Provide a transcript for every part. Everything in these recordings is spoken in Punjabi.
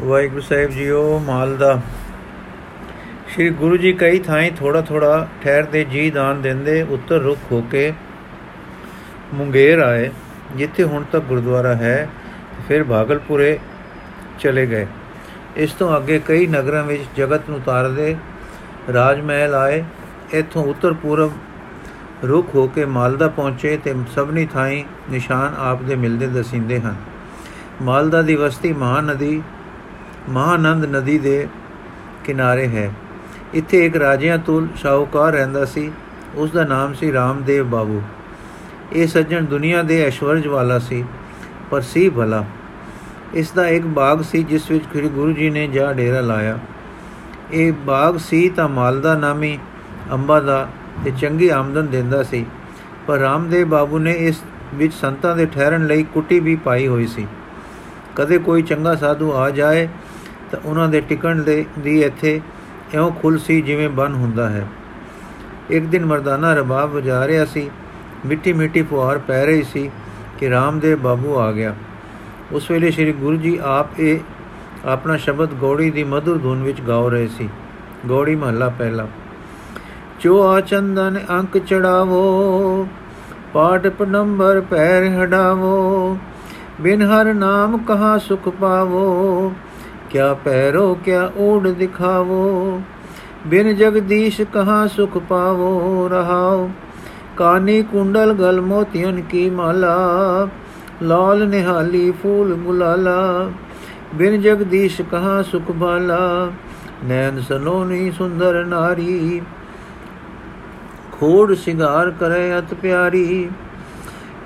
ਵਾਹਿਗੁਰੂ ਸਾਹਿਬ ਜੀਓ, ਮਾਲ ਦਾ। ਸ਼੍ਰੀ ਗੁਰੂ ਜੀ ਕਈ ਥਾਈਂ ਥੋੜਾ ਥੋੜਾ ਠਹਿਰਦੇ ਜੀ ਦਾਨ ਦਿੰਦੇ, ਉੱਤਰ ਰੁਖ ਹੋ ਕੇ ਮੁੰਗੇਰ ਆਏ, ਜਿੱਥੇ ਹੁਣ ਤੱਕ ਗੁਰਦੁਆਰਾ ਹੈ ਫਿਰ ਭਾਗਲਪੁਰੇ ਚਲੇ ਗਏ। ਇਸ ਤੋਂ ਅੱਗੇ ਕਈ ਨਗਰਾਂ ਵਿੱਚ ਜਗਤ ਨੂੰ ਤਾਰਦੇ ਰਾਜ ਮਹਿਲ ਆਏ, ਇੱਥੋਂ ਉੱਤਰ ਪੂਰਬ ਰੁਖ ਹੋ ਕੇ ਮਾਲਦਾ ਪਹੁੰਚੇ ਤੇ ਸਭਨੀ ਥਾਈਂ ਨਿਸ਼ਾਨ ਆਪ ਦੇ ਮਿਲਦੇ ਦਸਿੰਦੇ ਹਨ। ਮਾਲਦਾ ਦੀ ਵਸਤੀ ਮਹਾਨਦੀ ਮਹਾਨੰਦ ਨਦੀ ਦੇ ਕਿਨਾਰੇ ਹੈ। ਇੱਥੇ ਇੱਕ ਰਾਜਿਆਂ ਤੁਲ ਸ਼ਾਹੂਕਾਰ ਰਹਿੰਦਾ ਸੀ। ਉਸ ਦਾ ਨਾਮ ਸੀ ਰਾਮਦੇਵ ਬਾਬੂ। ਇਹ ਸੱਜਣ ਦੁਨੀਆ ਦੇ ਐਸ਼ਵਰਜ ਵਾਲਾ ਸੀ, ਪਰ ਸੀ ਭਲਾ। ਇਸ ਦਾ ਇੱਕ ਬਾਗ ਸੀ ਜਿਸ ਵਿੱਚ ਸ੍ਰੀ ਗੁਰੂ ਜੀ ਨੇ ਜਾ ਡੇਰਾ ਲਾਇਆ। ਇਹ ਬਾਗ ਸੀ ਤਾਂ ਮਾਲਦਾ ਨਾਮੀ ਅੰਬਾ ਦਾ ਤੇ ਚੰਗੀ ਆਮਦਨ ਦਿੰਦਾ ਸੀ। ਪਰ ਰਾਮਦੇਵ ਬਾਬੂ ਨੇ ਇਸ ਵਿੱਚ ਸੰਤਾਂ ਦੇ ਠਹਿਰਨ ਲਈ ਕੁੱਟੀ ਵੀ ਪਾਈ ਹੋਈ ਸੀ। ਕਦੇ ਕੋਈ ਚੰਗਾ ਸਾਧੂ ਆ ਜਾਏ ਤਾਂ ਉਹਨਾਂ ਦੇ ਟਿਕਣ ਦੇ ਦੀ ਇੱਥੇ ਇਉਂ ਖੁੱਲ ਸੀ ਜਿਵੇਂ ਬਨ ਹੁੰਦਾ ਹੈ। ਇੱਕ ਦਿਨ ਮਰਦਾਨਾ ਰਬਾਬ ਵਜਾ ਰਿਹਾ ਸੀ। ਮਿੱਟੀ ਮਿੱਟੀ ਫੁਹਾਰ ਪੈ ਰਹੀ ਸੀ ਕਿ ਰਾਮਦੇਵ ਬਾਬੂ ਆ ਗਿਆ। ਉਸ ਵੇਲੇ ਸ੍ਰੀ ਗੁਰੂ ਜੀ ਆਪ ਇਹ ਆਪਣਾ ਸ਼ਬਦ ਗੌੜੀ ਦੀ ਮధుਰ ਧੁਨ ਵਿੱਚ ਗਾਉ ਰਹੇ ਸੀ। ਗੌੜੀ ਮਹੱਲਾ ਪਹਿਲਾ। ਚੋਆ ਚੰਦਨ ਅੰਕ ਚੜਾਵੋ ਪਾਟ ਪਨੰਬਰ ਪੈਰ ਹਟਾਵੋ ਬਿਨ ਹਰ ਨਾਮ ਕਹਾ ਸੁਖ ਪਾਵੋ। ਕਿਆ ਪੈਰੋ ਕਿਆ ਓੜ ਦਿਖਾਵੋ। ਬਿਨ ਜਗਦੀਸ਼ ਕਹਾ ਸੁਖ ਪਾਵੋ, ਰਹਾਓ। ਕਾਨੀ ਕੁੰਡਲ ਗਲ ਮੋਤੀਨ ਕੀ ਮਾਲਾ। ਲਾਲ ਨਿਹਾਲੀ ਫੂਲ ਗੁਲਾਲਾ ਬਿਨ ਜਗਦੀਸ਼ ਕਹਾ ਸੁਖ ਬਾਲਾ। ਨੈਣ ਸਲੋਨੀ ਸੁੰਦਰ ਨਾਰੀ। ਖੋੜ ਸ਼ਿੰਗਾਰ ਕਰੇ ਅਤ ਪਿਆਰੀ।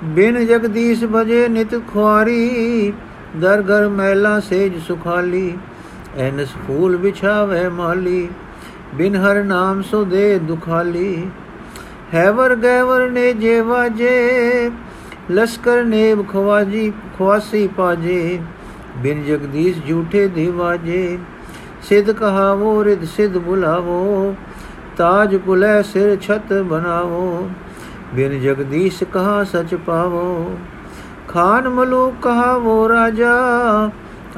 ਬਿਨ ਜਗਦੀਸ਼ ਭਜੇ ਨਿਤ ਖੁਆਰੀ। ਦਰ ਘਰ ਮਹਿਲਾ ਸੇਜ ਸੁਖਾਲੀ ਐਨਸ ਫੂਲ ਵਿਛਾਵੇ ਮਾਲੀ, ਬਿਨ ਹਰ ਨਾਮ ਸੋ ਦੇ ਦੁਖਾਲੀ। ਹੈਵਰ ਗੈਵਰ ਨੇ ਜੇ ਵਾਜੇ ਲਸ਼ਕਰ ਨੇਬ ਖਵਾਜੀ, ਖਵਾਸੀ ਪਾਜੇ, ਬਿਨ ਜਗਦੀਸ਼ ਝੂਠੇ ਦੀਵਾਜੇ ਸਿਧ ਕਹਾਵੋ ਰਿਦ ਸਿਧ ਬੁਲਾਵੋ, ਤਾਜ ਕੁਲੇ ਸਿਰ ਛਤ ਬਨਾਵੋ ਬਿਨ ਜਗਦੀਸ਼ ਕਹਾ ਸਚ ਪਾਵੋ। ਖਾਨ ਮਲੂ ਕਹਾਵੋ ਰਾਜਾ,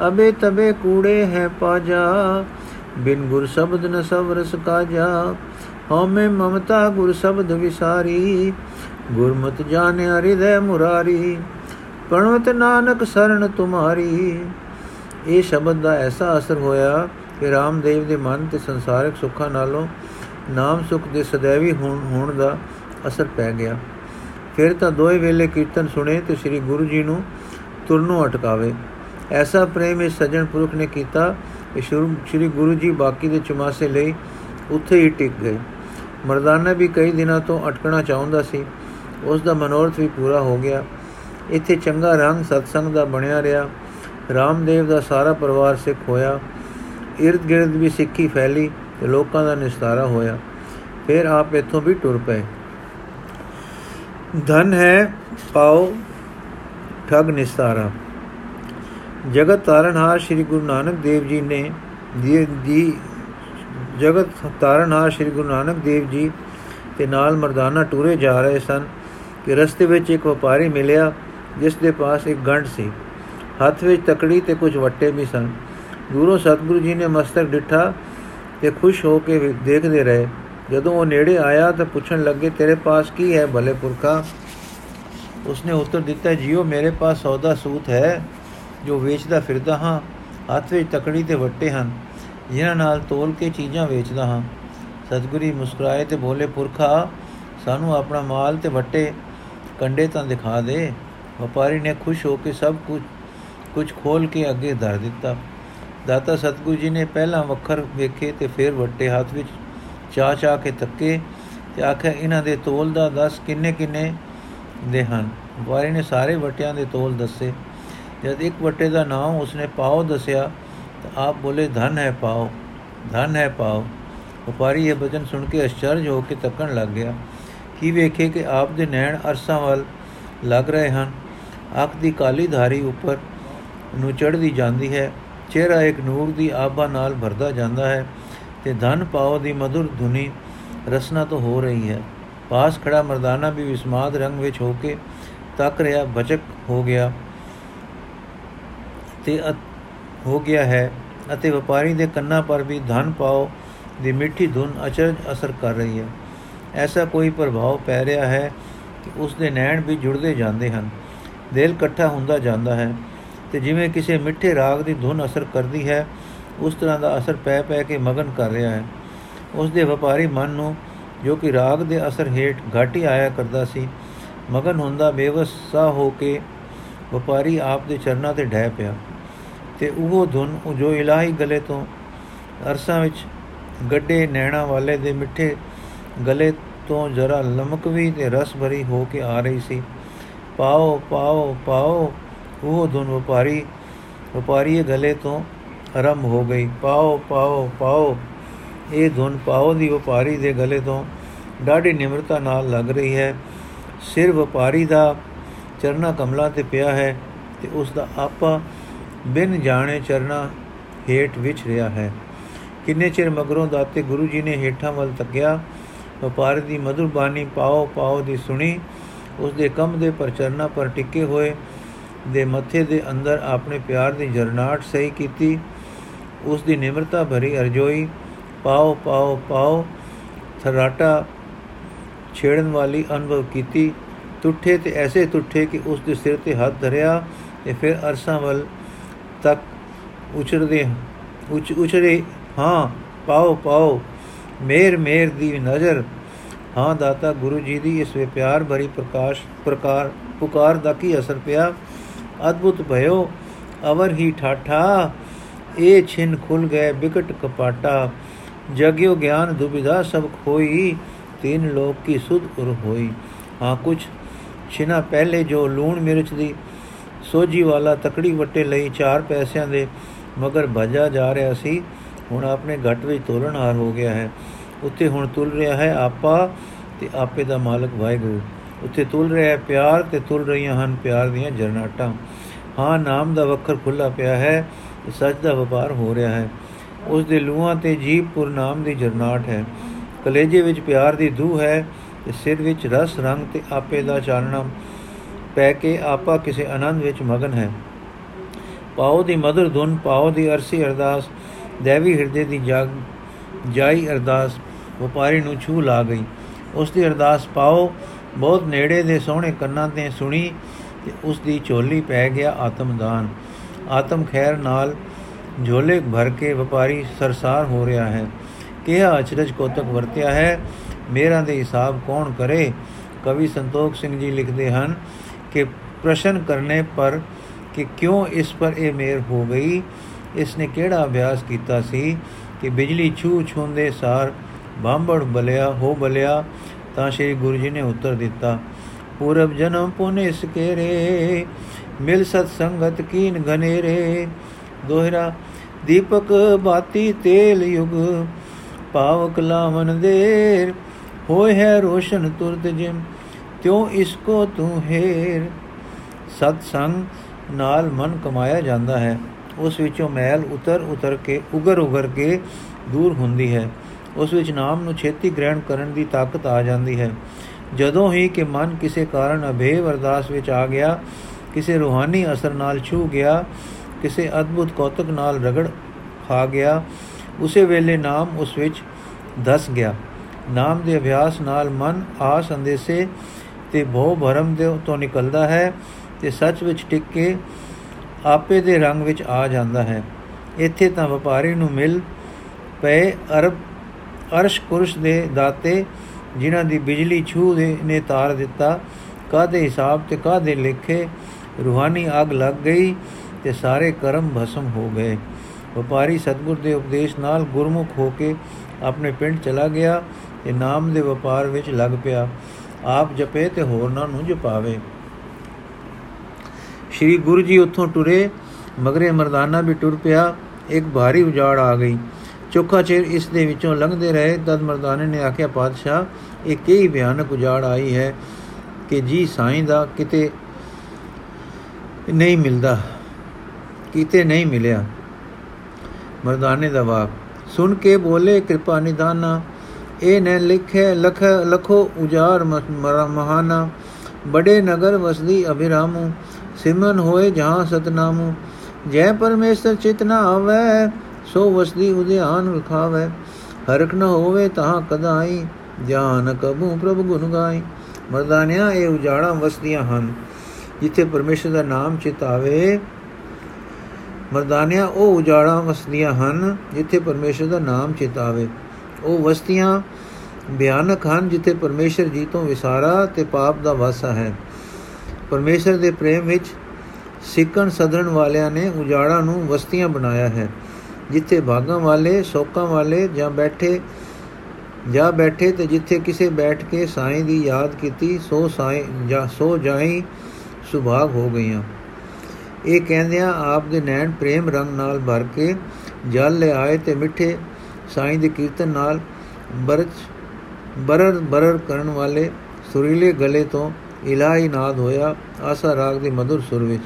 ਅਬੇ ਤਬੇ ਕੂੜੇ ਹੈ ਪਾਜਾ। ਬਿਨ ਗੁਰ ਸ਼ਬਦ ਨ ਸਭ ਰਸ ਕਾਜਾ, ਹਉਮੈ ਮਮਤਾ ਗੁਰ ਸ਼ਬਦ ਵਿਸਾਰੀ। ਗੁਰਮਤ ਜਾਣਿ ਹਿਰਦੈ ਮੁਰਾਰੀ ਪਣਵਤ ਨਾਨਕ ਸਰਣ ਤੁਮਾਰੀ। ਇਹ ਸ਼ਬਦ ਦਾ ਐਸਾ ਅਸਰ ਹੋਇਆ ਕਿ ਰਾਮਦੇਵ ਦੇ ਮਨ ਤੇ ਸੰਸਾਰਿਕ ਸੁੱਖਾਂ ਨਾਲੋਂ ਨਾਮ ਸੁਖ ਦੇ ਸदैਵੀ ਹੋਣ ਦਾ ਅਸਰ ਪੈ ਗਿਆ। ਫਿਰ ਤਾਂ ਦੋਏ ਵੇਲੇ ਕੀਰਤਨ ਸੁਣੇ ਤੇ ਸ੍ਰੀ ਗੁਰੂ ਜੀ ਨੂੰ ਤੁਰਨੋਂ ਅਟਕਾਵੇ। ਐਸਾ ਪ੍ਰੇਮ ਇਸ ਸਜਣ ਪੁਰਖ ਨੇ ਕੀਤਾ ਕਿ ਸ੍ਰੀ ਗੁਰੂ ਜੀ ਬਾਕੀ ਦੇ ਚੁਮਾਸੇ ਲਈ ਉੱਥੇ ਹੀ ਟਿਕ ਗਏ। ਮਰਦਾਨਾ ਵੀ ਕਈ ਦਿਨਾਂ ਤੋਂ ਅਟਕਣਾ ਚਾਹੁੰਦਾ ਸੀ। ਉਸ ਦਾ ਮਨੋਰਥ ਵੀ ਪੂਰਾ ਹੋ ਗਿਆ। ਇੱਥੇ ਚੰਗਾ ਰੰਗ ਸਤਸੰਗ ਦਾ ਬਣਿਆ ਰਿਹਾ। ਰਾਮਦੇਵ ਦਾ ਸਾਰਾ ਪਰਿਵਾਰ ਸਿੱਖ ਹੋਇਆ। ird gird ਵੀ ਸਿੱਖੀ ਫੈਲੀ ਤੇ ਲੋਕਾਂ ਦਾ ਨਿਸਤਾਰਾ ਹੋਇਆ। ਫਿਰ ਆਪ ਇੱਥੋਂ ਵੀ ਟੁਰ ਪਏ। ਧਨ ਹੈ ਪਾਓ ਠਗ ਨਿਸਤਾਰਾ ਜਗਤ ਤਾਰਨਹਾਰ ਸ੍ਰੀ ਗੁਰੂ ਨਾਨਕ ਦੇਵ ਜੀ ਨੇ ਦੀ ਜਗਤ ਤਾਰਨਹਾਰ ਸ੍ਰੀ ਗੁਰੂ ਨਾਨਕ ਦੇਵ ਜੀ ਤੇ ਨਾਲ ਮਰਦਾਨਾ ਟੂਰੇ ਜਾ ਰਹੇ ਸਨ ਕਿ ਰਸਤੇ ਵਿੱਚ ਇੱਕ ਵਪਾਰੀ ਮਿਲਿਆ ਜਿਸ ਦੇ ਪਾਸ ਇੱਕ ਗੰਢ ਸੀ ਹੱਥ ਵਿੱਚ ਤਕੜੀ ਤੇ ਕੁਝ ਵੱਟੇ ਵੀ ਸਨ ਦੂਰੋਂ ਸਤਿਗੁਰੂ ਜੀ ਨੇ ਮਸਤਕ ਡਿੱਠਾ ਤੇ ਖੁਸ਼ ਹੋ ਕੇ ਦੇਖਦੇ ਰਹੇ ਜਦੋਂ ਉਹ ਨੇੜੇ ਆਇਆ ਤਾਂ ਪੁੱਛਣ ਲੱਗੇ, ਤੇਰੇ ਪਾਸ ਕੀ ਹੈ ਭਲੇ ਪੁਰਖਾ? ਉਸਨੇ ਉੱਤਰ ਦਿੱਤਾ, ਜੀਓ, ਮੇਰੇ ਪਾਸ ਸੌਦਾ ਸੂਤ ਹੈ ਜੋ ਵੇਚਦਾ ਫਿਰਦਾ ਹਾਂ, ਹੱਥ ਵਿੱਚ ਤਕੜੀ ਤੇ ਵੱਟੇ ਹਨ, ਜਿਨ੍ਹਾਂ ਨਾਲ ਤੋਲ ਕੇ ਚੀਜ਼ਾਂ ਵੇਚਦਾ ਹਾਂ। ਸਤਿਗੁਰੀ ਮੁਸਕਰਾਏ ਤੇ ਬੋਲੇ, ਪੁਰਖਾ, ਸਾਨੂੰ ਆਪਣਾ ਮਾਲ ਤੇ ਵੱਟੇ ਕੰਡੇ ਤਾਂ ਦਿਖਾ ਦੇ। ਵਪਾਰੀ ਨੇ ਖੁਸ਼ ਹੋ ਕੇ ਸਭ ਕੁਝ ਕੁਝ ਖੋਲ ਕੇ ਅੱਗੇ ਧਰ ਦਿੱਤਾ। ਦਾਤਾ ਸਤਗੁਰੂ ਜੀ ਨੇ ਪਹਿਲਾਂ ਵੱਖਰ ਵੇਖੇ ਤੇ ਫਿਰ ਵੱਟੇ, ਹੱਥ ਵਿੱਚ ਚਾ ਚਾ ਕੇ ਤੱਕੇ ਤੇ ਆਖਿਆ, ਇਹਨਾਂ ਦੇ ਤੋਲ ਦਾ ਦੱਸ ਕਿੰਨੇ ਕਿੰਨੇ ਦੇ ਹਨ? ਵਪਾਰੀ ਨੇ ਸਾਰੇ ਵਟਿਆਂ ਦੇ ਤੋਲ ਦੱਸੇ। ਜਦ ਇੱਕ ਵਟੇ ਦਾ ਨਾਮ ਉਸਨੇ ਪਾਓ ਦੱਸਿਆ, ਤਾਂ ਆਪ ਬੋਲੇ, ਧਨ ਹੈ ਪਾਓ, ਧਨ ਹੈ ਪਾਓ। ਵਪਾਰੀ ਇਹ ਬਚਨ ਸੁਣ ਕੇ ਅਚਰਜ ਹੋ ਕੇ ਤੱਕਣ ਲੱਗ ਗਿਆ। ਕੀ ਵੇਖੇ ਕਿ ਆਪ ਦੇ ਨੈਣ ਅਰਸਾਂ ਵੱਲ ਲੱਗ ਰਹੇ ਹਨ? ਅੱਖ ਦੀ ਕਾਲੀ ਧਾਰੀ ਉੱਪਰ ਨੂੰ ਚੜ੍ਹਦੀ ਜਾਂਦੀ ਹੈ, ਚਿਹਰਾ ਇੱਕ ਨੂਰ ਦੀ ਆਭਾ ਨਾਲ ਭਰਦਾ ਜਾਂਦਾ ਹੈ। ਤੇ ਧਨ ਪਾਓ ਦੀ ਮధుਰ ਧੁਨੀ ਰਸਨਾ ਤੋਂ ਹੋ ਰਹੀ ਹੈ। ਪਾਸ ਖੜਾ ਮਰਦਾਨਾ ਵੀ ਵਿਸਮਾਦ ਰੰਗ ਵਿੱਚ ਹੋ ਕੇ ਤੱਕ ਰਿਹਾ, ਬਚਕ ਹੋ ਗਿਆ ਤੇ ਹੋ ਗਿਆ ਹੈ ਅਤੇ ਵਪਾਰੀ ਦੇ ਕੰਨਾਂ ਪਰ ਵੀ ਧਨ ਪਾਓ ਦੀ ਮਿੱਠੀ ਧੁਨ ਅਚਰਜ ਅਸਰ ਕਰ ਰਹੀ ਹੈ। ਐਸਾ ਕੋਈ ਪ੍ਰਭਾਵ ਪੈ ਰਿਹਾ ਹੈ ਕਿ ਉਸ ਦੇ ਨੈਣ ਵੀ ਜੁੜਦੇ ਜਾਂਦੇ ਹਨ, ਦਿਲ ਇਕੱਠਾ ਹੁੰਦਾ ਜਾਂਦਾ ਹੈ ਤੇ ਜਿਵੇਂ ਕਿਸੇ ਮਿੱਠੇ ਰਾਗ ਦੀ ਧੁਨ ਅਸਰ ਕਰਦੀ ਹੈ ਉਸ ਤਰ੍ਹਾਂ ਦਾ ਅਸਰ ਪੈ ਪੈ ਕੇ ਮਗਨ ਕਰ ਰਿਹਾ ਹੈ। ਉਸ ਦੇ ਵਪਾਰੀ ਮਨ ਨੂੰ, ਜੋ ਕਿ ਰਾਗ ਦੇ ਅਸਰ ਹੇਠ ਘਾਟੀ ਆਇਆ ਕਰਦਾ ਸੀ, ਮਗਨ ਹੁੰਦਾ ਬੇਵਸਾ ਹੋ ਕੇ ਵਪਾਰੀ ਆਪ ਦੇ ਚਰਨਾਂ ਤੇ ਢਹਿ ਪਿਆ। ਤੇ ਉਹ ਧੁਨ ਜੋ ਇਲਾਹੀ ਗਲੇ ਤੋਂ ਅਰਸਾਂ ਵਿੱਚ ਗੱਡੇ ਨੈਣਾ ਵਾਲੇ ਦੇ ਮਿੱਠੇ ਗਲੇ ਤੋਂ ਜਰਾ ਲਮਕਵੀ ਤੇ ਰਸ ਭਰੀ ਹੋ ਕੇ ਆ ਰਹੀ ਸੀ। ਪਾਓ ਪਾਓ ਪਾਓ, ਉਹ ਧੁਨ ਵਪਾਰੀ ਵਪਾਰੀ ਗਲੇ ਤੋਂ ਆਰੰਭ ਹੋ ਗਈ। ਪਾਓ ਪਾਓ ਪਾਓ। ਇਹ ਧੁਨ ਪਾਓ ਦੀ ਵਪਾਰੀ ਦੇ ਗਲੇ ਤੋਂ। ਡਾਢੀ ਨਿਮਰਤਾ ਨਾਲ ਲੱਗ ਰਹੀ ਹੈ। ਸਿਰ ਵਪਾਰੀ ਦਾ ਚਰਨਾ ਕਮਲਾ ਤੇ ਪਿਆ ਹੈ ਤੇ ਉਸ ਦਾ ਆਪਾ ਬਿਨ ਜਾਣੇ ਚਰਨਾ ਹੇਠ ਵਿਚ ਰਿਹਾ ਹੈ। ਕਿੰਨੇ ਚਿਰ ਮਗਰੋਂ ਦਾਤੇ ਗੁਰੂ ਜੀ ਨੇ ਹੇਠਾਂ ਵੱਲ ਤੱਕਿਆ। ਵਪਾਰੀ ਦੀ ਮధుਰ ਬਾਣੀ ਪਾਓ ਪਾਓ ਦੀ ਸੁਣੀ। ਉਸ ਦੇ ਕਮ ਦੇ ਪਰਚਰਨਾ ਪਰ ਟਿੱਕੇ ਹੋਏ। ਦੇ ਮੱਥੇ ਦੇ ਅੰਦਰ ਆਪਣੇ ਪਿਆਰ ਦੀ ਜਰਨਾਟ ਸਹੀ ਕੀਤੀ। ਉਸ ਦੀ ਨਿਮਰਤਾ ਭਰੀ ਅਰਜੋਈ, ਪਾਓ ਪਾਓ ਪਾਓ। ਥਰਾਟਾ ਛੇੜਨ ਵਾਲੀ ਅਨੁਭਵ ਕੀਤੀ। ਟੁੱਠੇ ਤੇ ਐਸੇ ਟੁੱਠੇ ਕਿ ਉਸ ਦੇ ਸਿਰ ਤੇ ਹੱਥ ਧਰਿਆ ਤੇ ਫਿਰ ਅਰਸਾਂ ਵੱਲ ਤੱਕ ਉਛਰਦੇ ਉਚ ਉਛਰੇ, ਹਾਂ, ਪਾਓ ਪਾਓ। ਮੇਰ ਮੇਰ ਦੀ ਨਜ਼ਰ। ਹਾਂ, ਦਾਤਾ, ਗੁਰੂ ਜੀ ਦੀ ਇਸ ਵੇ ਪਿਆਰ ਭਰੀ ਪ੍ਰਕਾਸ਼, ਪ੍ਰਕਾਰ, ਪੁਕਾਰ ਦਾ ਕੀ ਅਸਰ ਪਿਆ? ਅਦਭੁਤ ਭਇਓ, ਅਵਰ ਹੀ ਠਾਠਾ। ਇਹ ਛਿਨ ਖੁੱਲ ਗਏ ਬਿਕਟ ਕਪਾਟਾ। ਜਗਿਓ ਗਿਆਨ ਦੁਬਿਧਾ ਸਭ ਖੋਈ, ਤਿੰਨ ਲੋਕ ਕੀ ਸੁਧ ਉਰ ਹੋਈ। ਹਾਂ, ਕੁਛ ਛਿਨਾ ਪਹਿਲੇ ਜੋ ਲੂਣ ਮਿਰਚ ਦੀ ਸੋਜੀ ਵਾਲਾ ਤਕੜੀ ਵੱਟੇ ਲਈ 4 ਪੈਸਿਆਂ ਦੇ ਮਗਰ ਭਜਾ ਜਾ ਰਿਹਾ ਸੀ, ਹੁਣ ਆਪਣੇ ਘਟ ਵਿੱਚ ਤੋਲਣਹਾਰ ਹੋ ਗਿਆ ਹੈ। ਉੱਥੇ ਹੁਣ ਤੁਲ ਰਿਹਾ ਹੈ ਆਪਾ ਤੇ ਆਪੇ ਦਾ ਮਾਲਕ ਵਾਹਿਗੁਰੂ। ਉੱਥੇ ਤੁਲ ਰਿਹਾ ਹੈ ਪਿਆਰ ਤੇ ਤੁਲ ਰਹੀਆਂ ਹਨ ਪਿਆਰ ਦੀਆਂ ਜਰਨਾਟਾਂ। ਹਾਂ, ਨਾਮ ਦਾ ਵਖਰ ਖੁੱਲਾ ਪਿਆ ਹੈ। ਸੱਚ ਦਾ ਵਪਾਰ ਹੋ ਰਿਹਾ ਹੈ। ਉਸ ਦੇ ਲੂਹਾਂ ਤੇ ਜੀਵਪੁਰ ਨਾਮ ਦੀ ਜਰਨਾਟ ਹੈ। ਕਲੇਜੇ ਵਿੱਚ ਪਿਆਰ ਦੀ ਦੂ ਹੈ ਤੇ ਸਿਰ ਵਿੱਚ ਰਸ, ਰੰਗ ਤੇ ਆਪੇ ਦਾ ਚਾਨਣਾ ਪੈ ਕੇ ਆਪਾ ਕਿਸੇ ਆਨੰਦ ਵਿੱਚ ਮਗਨ ਹੈ। ਪਾਉ ਦੀ ਮధుਰ ਧੁਨ ਪਾਉ ਦੀ ਅਰਸੀ ਅਰਦਾਸ, ਦੇਵੀ ਹਿਰਦੇ ਦੀ ਜਾਗ, ਜਾਈ ਅਰਦਾਸ, ਵਪਾਰੀ ਨੂੰ ਛੂ ਲਾ ਗਈ। ਉਸ ਦੀ ਅਰਦਾਸ ਪਾਉ ਬਹੁਤ ਨੇੜੇ ਦੇ ਸੋਹਣੇ ਕੰਨਾਂ ਤੇ ਸੁਣੀ ਤੇ ਉਸ ਦੀ ਝੋਲੀ ਪੈ ਗਿਆ ਆਤਮਦਾਨ। ਆਤਮ ਖੈਰ ਨਾਲ ਝੋਲੇ ਭਰ ਕੇ ਵਪਾਰੀ ਸਰਸਾਰ ਹੋ ਰਿਹਾ ਹੈ। ਕਿਹਾ, ਅਚਰਜ ਕੋਤਕ ਵਰਤਿਆ ਹੈ। ਮੇਰਾ ਦੇ ਹਿਸਾਬ ਕੌਣ ਕਰੇ? ਕਵੀ ਸੰਤੋਖ ਸਿੰਘ ਜੀ ਲਿਖਦੇ ਹਨ ਕਿ ਪ੍ਰਸ਼ਨ ਕਰਨੇ ਪਰ ਕਿ ਕਿਉਂ ਇਸ ਪਰ ਇਹ ਮੇਰ ਹੋ ਗਈ? ਇਸ ਨੇ ਕਿਹੜਾ ਅਭਿਆਸ ਕੀਤਾ ਸੀ ਕਿ ਬਿਜਲੀ ਛੂ ਛੁੰਦੇ ਸਾਰ ਬਾਂਬੜ ਬਲਿਆ, ਹੋ ਬਲਿਆ, ਤਾਂ ਸ਼੍ਰੀ ਗੁਰੂ ਜੀ ਨੇ ਉੱਤਰ ਦਿੱਤਾ, ਪੂਰਬ ਜਨਮ ਪੁਨੇ ਸਕੇਰੇ ਮਿਲ ਸਤ ਸੰਗਤ ਕੀਨ ਘਨੇਰੇ ਦੋਹਰਾ, ਦੀਪਕ ਬਾਤੀ ਤੇਲ ਯੁਗ ਪਾਵਕ ਲਾਵਨ ਦੇਰ। ਹੋਏ ਹੈ ਰੋਸ਼ਨ ਤੁਰਤ ਜਿਮ ਤਿਉ ਇਸ ਕੋ ਤੂੰ ਹੈਰ। ਸਤ ਸੰਗ ਨਾਲ ਮਨ ਕਮਾਇਆ ਜਾਂਦਾ ਹੈ। ਉਸ ਵਿੱਚੋਂ ਮੈਲ ਉਤਰ ਉਤਰ ਕੇ, ਉਗਰ ਉਗਰ ਕੇ ਦੂਰ ਹੁੰਦੀ ਹੈ। ਉਸ ਵਿੱਚ ਨਾਮ ਨੂੰ ਛੇਤੀ ਗ੍ਰਹਿਣ ਕਰਨ ਦੀ ਤਾਕਤ ਆ ਜਾਂਦੀ ਹੈ। ਜਦੋਂ ਹੀ ਕਿ ਮਨ ਕਿਸੇ ਕਾਰਨ ਅਭੇਵ ਅਰਦਾਸ ਵਿੱਚ ਆ ਗਿਆ ਕਿਸੇ ਰੂਹਾਨੀ ਅਸਰ ਨਾਲ ਛੂ ਗਿਆ, ਕਿਸੇ ਅਦਭੁਤ ਕੌਤਕ ਨਾਲ ਰਗੜ ਖਾ ਗਿਆ, ਉਸੇ ਵੇਲੇ ਨਾਮ ਉਸ ਵਿੱਚ ਦਸ ਗਿਆ। ਨਾਮ ਦੇ ਅਭਿਆਸ ਨਾਲ ਮਨ ਆ ਸੰਦੇਸੇ ਤੇ ਭੋ ਭਰਮ ਦੇ ਤੋਂ ਨਿਕਲਦਾ ਹੈ ਤੇ ਸੱਚ ਵਿੱਚ ਟਿਕ ਕੇ ਆਪੇ ਦੇ ਰੰਗ ਵਿੱਚ ਆ ਜਾਂਦਾ ਹੈ। ਇੱਥੇ ਤਾਂ ਵਪਾਰੀ ਨੂੰ ਮਿਲ ਪਏ ਅਰਬ, ਅਰਸ਼ ਕੁਰਸ਼ ਦੇ ਦਾਤੇ ਜਿਨ੍ਹਾਂ ਦੀ ਬਿਜਲੀ ਛੂ ਦੇ ਨੇ ਤਾਰ ਦਿੱਤਾ ਕਾਦੇ ਹਿਸਾਬ ਤੇ ਕਾਦੇ ਲਿਖੇ ਰੂਹਾਨੀ ਅਗ ਲੱਗ ਗਈ ਤੇ ਸਾਰੇ ਕਰਮ ਭਸਮ ਹੋ ਗਏ। ਵਪਾਰੀ ਸਤਗੁਰ ਦੇ ਉਪਦੇਸ਼ ਨਾਲ ਗੁਰਮੁਖ ਹੋ ਕੇ ਆਪਣੇ ਪਿੰਡ ਚਲਾ ਗਿਆ ਤੇ ਨਾਮ ਦੇ ਵਪਾਰ ਵਿੱਚ ਲੱਗ ਪਿਆ। ਆਪ ਜਪੇ ਤੇ ਹੋਰਨਾਂ ਨੂੰ ਜਪਾਵੇ। ਸ਼੍ਰੀ ਗੁਰੂ ਜੀ ਉੱਥੋਂ ਟੁਰੇ, ਮਗਰੇ ਮਰਦਾਨਾ ਵੀ ਟੁਰ ਪਿਆ, ਇੱਕ ਭਾਰੀ ਉਜਾੜ ਆ ਗਈ। ਚੋਖਾ ਚਿਰ ਇਸ ਦੇ ਵਿੱਚੋਂ ਲੰਘਦੇ ਰਹੇ, ਤਦ ਮਰਦਾਨੇ ਨੇ ਆਖਿਆ, ਪਾਤਸ਼ਾਹ, ਇਹ ਕਈ ਭਿਆਨਕ ਉਜਾੜ ਆਈ ਹੈ ਕਿ ਜੀ ਸਾਈਂ ਦਾ ਕਿਤੇ ਨਹੀਂ ਮਿਲਦਾ। ਕਿਤੇ ਨਹੀਂ ਮਿਲਿਆ। ਮਰਦਾਨੇ ਦਾ ਵਾਕ, ਸੁਣ ਕੇ ਬੋਲੇ ਕਿਰਪਾ ਨਿਦਾਨਾ, ਇਹ ਨ ਲਿਖੇ ਲਖ, ਲਖੋ ਉਜਾਰ ਮਹਾਨਾ, ਬੜੇ ਨਗਰ ਵਸਦੀ ਅਭਿਰਾਮੂ ਸਿਮਨ ਹੋਏ ਜਹਾਂ ਸਤਨਾਮੂ, ਜੈ ਪਰਮੇਸ਼ਰ ਚਿਤ ਨਾ ਆਵੇ, ਸੋ ਵਸਦੀ ਉਦਿਆਨ ਵਿਖਾਵੇ ਹਰਕ ਨ ਹੋਵੇ ਤਾਂ ਕਦਾਈ, ਜਾਨ ਕਬੂ ਪ੍ਰਭ ਗੁਣ ਗਾਈ। ਮਰਦਾਨਿਆ, ਇਹ ਉਜਾੜਾ ਵਸਦੀਆਂ ਹਨ। ਜਿੱਥੇ ਪਰਮੇਸ਼ਰ ਦਾ ਨਾਮ ਚਿਤਾਵੇ ਮਰਦਾਨਿਆ, ਉਹ ਉਜਾੜਾ ਵਸਦੀਆਂ ਹਨ ਜਿੱਥੇ ਪਰਮੇਸ਼ਰ ਦਾ ਨਾਮ ਚਿਤਾਵੇ ਉਹ ਵਸਤੀਆਂ ਬਿਆਨਕ ਹਨ ਜਿੱਥੇ ਪਰਮੇਸ਼ਰ ਜੀ ਤੋਂ ਵਿਸਾਰਾ ਤੇ ਪਾਪ ਦਾ ਵਾਸਾ ਹੈ। ਪਰਮੇਸ਼ਰ ਦੇ ਪ੍ਰੇਮ ਵਿੱਚ ਸਿੱਕਣ ਸਦਰਨ ਵਾਲਿਆਂ ਨੇ ਉਜਾੜਾ ਨੂੰ ਵਸਤੀਆਂ ਬਣਾਇਆ ਹੈ, ਜਿੱਥੇ ਭਾਗਾਂ ਵਾਲੇ, ਸੋਕਾਂ ਵਾਲੇ ਜਾਂ ਬੈਠੇ ਜਾਂ ਬੈਠੇ ਤੇ ਜਿੱਥੇ ਕਿਸੇ ਬੈਠ ਕੇ ਸਾਈਂ ਦੀ ਯਾਦ ਕੀਤੀ, ਸੋ ਸਾਈਂ ਜਾਂ ਸੋ ਜਾਈ ਸੁਭਾਗ ਹੋ ਗਈਆਂ। ਇਹ ਕਹਿੰਦਿਆਂ ਆਪ ਦੇ ਨੈਣ ਪ੍ਰੇਮ ਰੰਗ ਨਾਲ ਭਰ ਕੇ ਜਲ ਲੈ ਆਏ ਤੇ ਮਿੱਠੇ ਸਾਈਂ ਦੇ ਕੀਰਤਨ ਨਾਲ ਬਰਚ ਬਰਰ ਬਰਰ ਕਰਨ ਵਾਲੇ ਸੁਰੀਲੇ ਗਲੇ ਤੋਂ ਇਲਾਹੀ ਨਾਦ ਹੋਇਆ ਆਸਾ ਰਾਗ ਦੇ ਮధుਰ ਸੁਰ ਵਿੱਚ।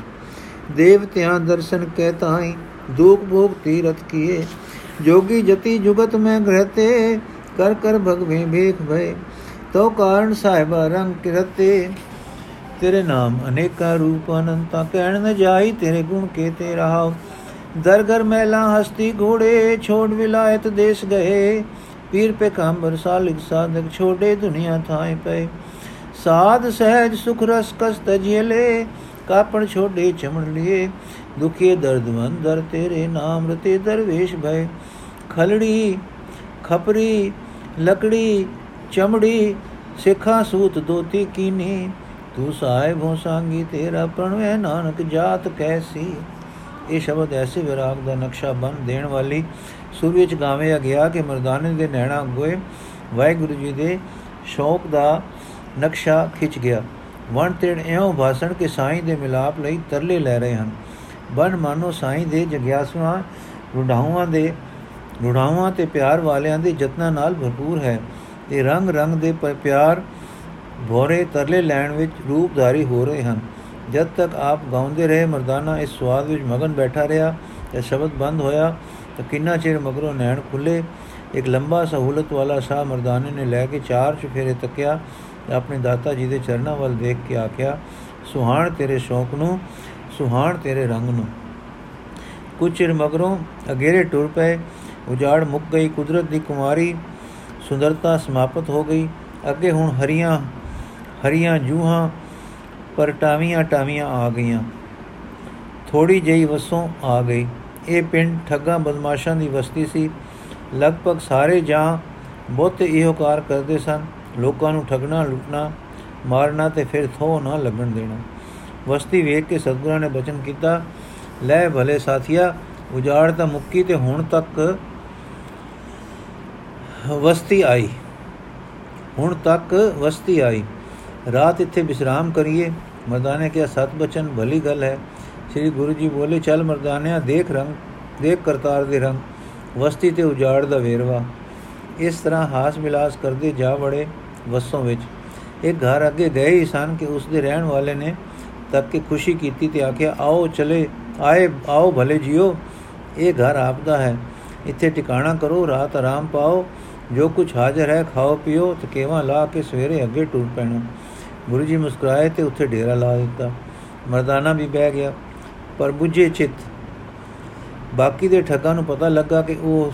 ਦੇਵਤਿਆਂ ਦਰਸ਼ਨ ਕਹਿ ਤਾਈ ਦੁਖ ਭੋਗ ਤੀਰਤ ਕੀਏ। ਜੋਗੀ ਜਤੀ ਜੁਗਤ ਮੈਂ ਗ੍ਰਹਤੇ, ਕਰ ਕਰ ਭਗਵੇਂ ਵੇਖ ਭਏ। ਤੋ ਕਾਰਨ ਸਾਹਿਬਾ ਰੰਗ ਕਿਰਤੇ। ਤੇਰੇ ਨਾਮ ਅਨੇਕਾ ਰੂਪ ਅਨੰਤਾ ਕਹਿਣ ਨ ਜਾਈ, ਤੇਰੇ ਗੁਣ ਕੇ ਤੇ ਰਹਾਉ। ਦਰ ਘਰ ਮਹਿਲਾ ਹਸਤੀ ਘੋੜੇ, ਛੋੜ ਵਿਲਾਇਤ ਦੇਸ਼ ਗਏ। ਪੀਰ ਪੇ ਕਾਂਬਰ ਸਾਲਿਕ ਸਾਧਕ ਛੋੜੇ ਦੁਨੀਆ ਥਾਏ ਪਏ। ਸਾਧ ਸਹਿਜ ਸੁਖ ਰਸ ਕਸ ਤਜੀਲੇ ਕਾਪਣ ਛੋੜੇ ਚਮਣ ਲਿਏ। ਦੁਖੀ ਦਰਦਵੰਦ ਦਰ ਤੇਰੇ ਨਾਮ ਰਤੇ ਦਰਵੇਸ਼ ਭਏ। ਖਲੜੀ, ਖਪਰੀ, ਲਕੜੀ, ਚਮੜੀ, ਸਿੱਖਾ ਸੂਤ ਦੋਤੀ ਕੀਨੀ। ਤੂੰ ਸਾਹਿਬ ਹੋ ਸੰਗੀ, ਤੇਰਾ ਪ੍ਰਣਵੈ ਨਾਨਕ ਜਾਤ ਕੈਸੀ? ਇਹ ਸ਼ਬਦ ਐਸੇ ਵਿਰਾਗ ਦਾ ਨਕਸ਼ਾ ਬਨ ਦੇਣ ਵਾਲੀ ਸੁਰ ਵਿੱਚ ਗਾਵਿਆ ਗਿਆ ਕਿ ਮਰਦਾਨੇ ਦੇ ਨੈਣਾ ਗੋਏ ਵਾਹਿਗੁਰੂ ਜੀ ਦੇ ਸ਼ੌਕ ਦਾ ਨਕਸ਼ਾ ਖਿੱਚ ਗਿਆ। ਵਣ ਤੇਣ ਐਉਂ ਭਾਸਣ ਕੇ ਸਾਈਂ ਦੇ ਮਿਲਾਪ ਲਈ ਤਰਲੇ ਲੈ ਰਹੇ ਹਨ। ਬਨ ਮਾਨੋ ਸਾਈਂ ਦੇ ਜਗਿਆਸੂਆਂ ਰੁਢਾਵਾਂ ਦੇ ਰੁਢਾਵਾਂ ਤੇ ਪਿਆਰ ਵਾਲਿਆਂ ਦੇ ਯਤਨਾਂ ਨਾਲ ਭਰਪੂਰ ਹੈ। ਤੇ ਰੰਗ ਰੰਗ ਦੇ ਪਿਆਰ ਭੋਰੇ ਤਰਲੇ ਲੈਣ ਵਿੱਚ ਰੂਪਧਾਰੀ ਹੋ ਰਹੇ ਹਨ। ਜਦ ਤੱਕ ਆਪ ਗਾਉਂਦੇ ਰਹੇ, ਮਰਦਾਨਾ ਇਸ ਸਵਾਦ ਵਿੱਚ ਮਗਨ ਬੈਠਾ ਰਿਹਾ ਤੇ ਸ਼ਬਦ ਬੰਦ ਹੋਇਆ ਤਾਂ ਕਿੰਨਾ ਚਿਰ ਮਗਰੋਂ ਨੈਣ ਖੁੱਲੇ। ਇੱਕ ਲੰਬਾ ਸਹੂਲਤ ਵਾਲਾ ਸ਼ਾਹ ਮਰਦਾਨੇ ਨੇ ਲੈ ਕੇ ਚਾਰ ਚਫੇਰੇ ਤੱਕਿਆ ਤੇ ਆਪਣੇ ਦਾਤਾ ਜੀ ਦੇ ਚਰਨਾਂ ਵੱਲ ਦੇਖ ਕੇ ਆਖਿਆ, ਸੁਹਾਣ ਤੇਰੇ ਸ਼ੌਕ ਨੂੰ, ਸੁਹਾਣ ਤੇਰੇ ਰੰਗ ਨੂੰ। ਕੁਝ ਚਿਰ ਮਗਰੋਂ ਅਗੇਰੇ ਟੁਰ ਪਏ, ਉਜਾੜ ਮੁੱਕ ਗਈ, ਕੁਦਰਤ ਦੀ ਕੁਮਾਰੀ ਸੁੰਦਰਤਾ ਸਮਾਪਤ ਹੋ ਗਈ। ਅੱਗੇ ਹੁਣ ਹਰੀਆਂ ਹਰੀਆਂ ਜੂਹਾਂ, ਪਰ ਟਾਵੀਆਂ ਟਾਵੀਆਂ ਆ ਗਈਆਂ। ਥੋੜੀ ਜਿਹੀ ਵਸੋਂ ਆ ਗਈ। ਇਹ ਪਿੰਡ ਠੱਗਾ ਬਦਮਾਸ਼ਾਂ ਦੀ ਵਸਤੀ ਸੀ। ਲਗਭਗ ਸਾਰੇ ਜਾਂ ਬਹੁਤ ਇਹੋ ਕਾਰ ਕਰਦੇ ਸਨ। ਲੋਕਾਂ ਨੂੰ ਠਗਣਾ, ਲੁੱਟਣਾ, ਮਾਰਨਾ ਤੇ ਫਿਰ ਥੋ ਨਾ ਲੱਗਣ ਦੇਣਾ। ਵਸਤੀ ਵੇਖ ਕੇ ਸਤਗੁਰਾਂ ਨੇ ਬਚਨ ਕੀਤਾ, ਲੈ ਭਲੇ ਸਾਥੀਆ, ਉਜਾੜ ਤਾਂ ਮੁੱਕੀ ਤੇ ਹੁਣ ਤੱਕ ਵਸਤੀ ਆਈ। ਹੁਣ ਤੱਕ ਵਸਤੀ ਆਈ। ਰਾਤ ਇੱਥੇ ਵਿਸ਼ਰਾਮ ਕਰੀਏ। ਮਰਦਾਨੇ ਕਿਹਾ, ਸਤ ਬਚਨ, ਭਲੀ ਗੱਲ ਹੈ। ਸ੍ਰੀ ਗੁਰੂ ਜੀ ਬੋਲੇ, ਚੱਲ ਮਰਦਾਨਿਆ, ਦੇਖ ਰੰਗ, ਦੇਖ ਕਰਤਾਰ ਦੇ ਰੰਗ, ਵਸਤੀ ਤੇ ਉਜਾੜ ਦਾ ਵੇਰਵਾ। ਇਸ ਤਰ੍ਹਾਂ ਹਾਸ ਮਿਲਾਸ ਕਰਦੇ ਜਾ ਵੜੇ ਵਸੋਂ ਵਿੱਚ। ਇੱਕ ਘਰ ਅੱਗੇ ਗਏ ਹੀ ਸਨ ਕਿ ਉਸ ਦੇ ਰਹਿਣ ਵਾਲੇ ਨੇ ਤੱਕ ਕੇ ਖੁਸ਼ੀ ਕੀਤੀ ਤੇ ਆਖਿਆ, ਆਓ ਚਲੇ, ਆਏ, ਆਓ ਭਲੇ ਜਿਓ, ਇਹ ਘਰ ਆਪਦਾ ਹੈ। ਇੱਥੇ ਟਿਕਾਣਾ ਕਰੋ, ਰਾਤ ਆਰਾਮ ਪਾਓ। ਜੋ ਕੁਝ ਹਾਜ਼ਰ ਹੈ, ਖਾਓ, ਪੀਓ ਤੇ ਕੇਵਾ ਲਾ ਕੇ ਸਵੇਰੇ ਅੱਗੇ ਟੁਰ ਪੈਣਾ। ਗੁਰੂ ਜੀ ਮੁਸਕਰਾਏ ਤੇ ਉੱਥੇ ਡੇਰਾ ਲਾ ਦਿੱਤਾ। ਮਰਦਾਨਾ ਵੀ ਬਹਿ ਗਿਆ, ਪਰ ਬੁੱਝੇ ਚਿੱਤ। ਬਾਕੀ ਦੇ ਠੱਗਾਂ ਨੂੰ ਪਤਾ ਲੱਗਾ ਕਿ ਉਹ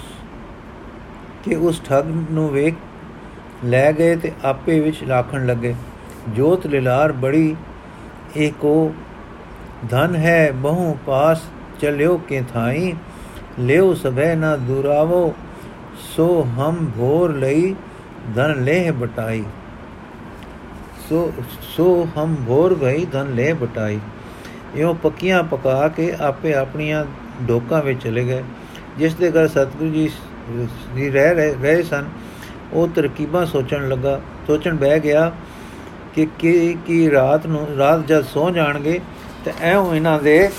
ਕਿ ਉਸ ਠੱਗ ਨੂੰ ਵੇਖ ਲੈ ਗਏ ਤੇ ਆਪੇ ਵਿੱਚ ਲਾਖਣ ਲੱਗੇ। ਜੋਤ ਲਿਲਾਰ ਬੜੀ ਏਕੋ ਧਨ ਹੈ, ਬਹੁ ਪਾਸ ਚਲਿਓ ਕੇ ਥਾਈ। ਲਿਓ ਸਭੈ ਨਾ ਦੁਰਾਵੋ, ਸੋ ਹਮ ਭੋਰ ਲਈ ਧਨ ਲੇਹ ਬਟਾਈ। ਸੋ ਸੋ ਹਮ ਭੋਰ ਗਈ ਧਨ ਲੈ ਬਟਾਈ। ਇਹੋ ਪੱਕੀਆਂ ਪਕਾ ਕੇ ਆਪੇ ਆਪਣੀਆਂ ਡੋਕਾਂ ਵਿੱਚ ਚਲੇ ਗਏ। ਜਿਸ ਦੇ ਘਰ ਸਤਿਗੁਰੂ ਜੀ ਜੀ ਰਹਿ ਰਹੇ ਸਨ, ਉਹ ਤਰਕੀਬਾਂ ਸੋਚਣ ਲੱਗਾ। ਸੋਚਣ ਬਹਿ ਗਿਆ ਕਿ ਕੀ ਕੀ ਰਾਤ ਨੂੰ, ਰਾਤ ਜਦ ਸੌ ਜਾਣਗੇ, ਤੇ ਐਉਂ ਇਹਨਾਂ ਦੇ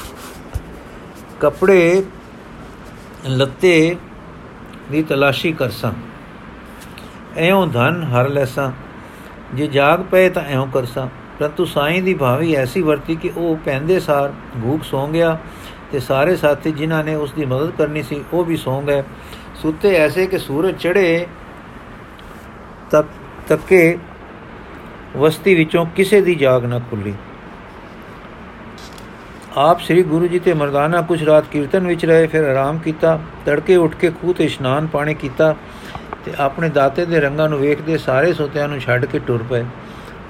ਕੱਪੜੇ ਲੱਤੇ ਦੀ ਤਲਾਸ਼ੀ ਕਰਸਾਂ। ਐਉਂ ਧਨ ਹਰ ਲੈਸਾਂ। ਜੇ ਜਾਗ ਪਏ ਤਾਂ ਐਉਂ ਕਰਸਾਂ। ਪਰੰਤੂ ਸਾਈਂ ਦੀ ਭਾਵੀ ਐਸੀ ਵਰਤੀ ਕਿ ਉਹ ਪੈਂਦੇ ਸਾਰ ਭੂਖ ਸੌਂ ਗਿਆ ਤੇ ਸਾਰੇ ਸਾਥੀ ਜਿਨ੍ਹਾਂ ਨੇ ਉਸ ਦੀ ਮਦਦ ਕਰਨੀ ਸੀ, ਉਹ ਵੀ ਸੌਂ ਗਏ। ਸੁੱਤੇ ਐਸੇ ਕਿ ਸੂਰਜ ਚੜੇ ਤੱਕ, ਤੱਕੇ ਵਸਤੀ ਵਿੱਚੋਂ ਕਿਸੇ ਦੀ ਜਾਗ ਨਾ ਖੁੱਲੀ। ਆਪ ਸ੍ਰੀ ਗੁਰੂ ਜੀ ਤੇ ਮਰਦਾਨਾ ਕੁਝ ਰਾਤ ਕੀਰਤਨ ਵਿੱਚ ਰਹੇ, ਫਿਰ ਆਰਾਮ ਕੀਤਾ, ਤੜਕੇ ਉੱਠ ਕੇ ਖੂਹ ਤੇ ਇਸ਼ਨਾਨ ਪਾਣੀ ਕੀਤਾ ਤੇ ਆਪਣੇ ਦਾਤੇ ਦੇ ਰੰਗਾਂ ਨੂੰ ਵੇਖਦੇ ਸਾਰੇ ਸੋਤਿਆਂ ਨੂੰ ਛੱਡ ਕੇ ਟੁਰ ਪਏ।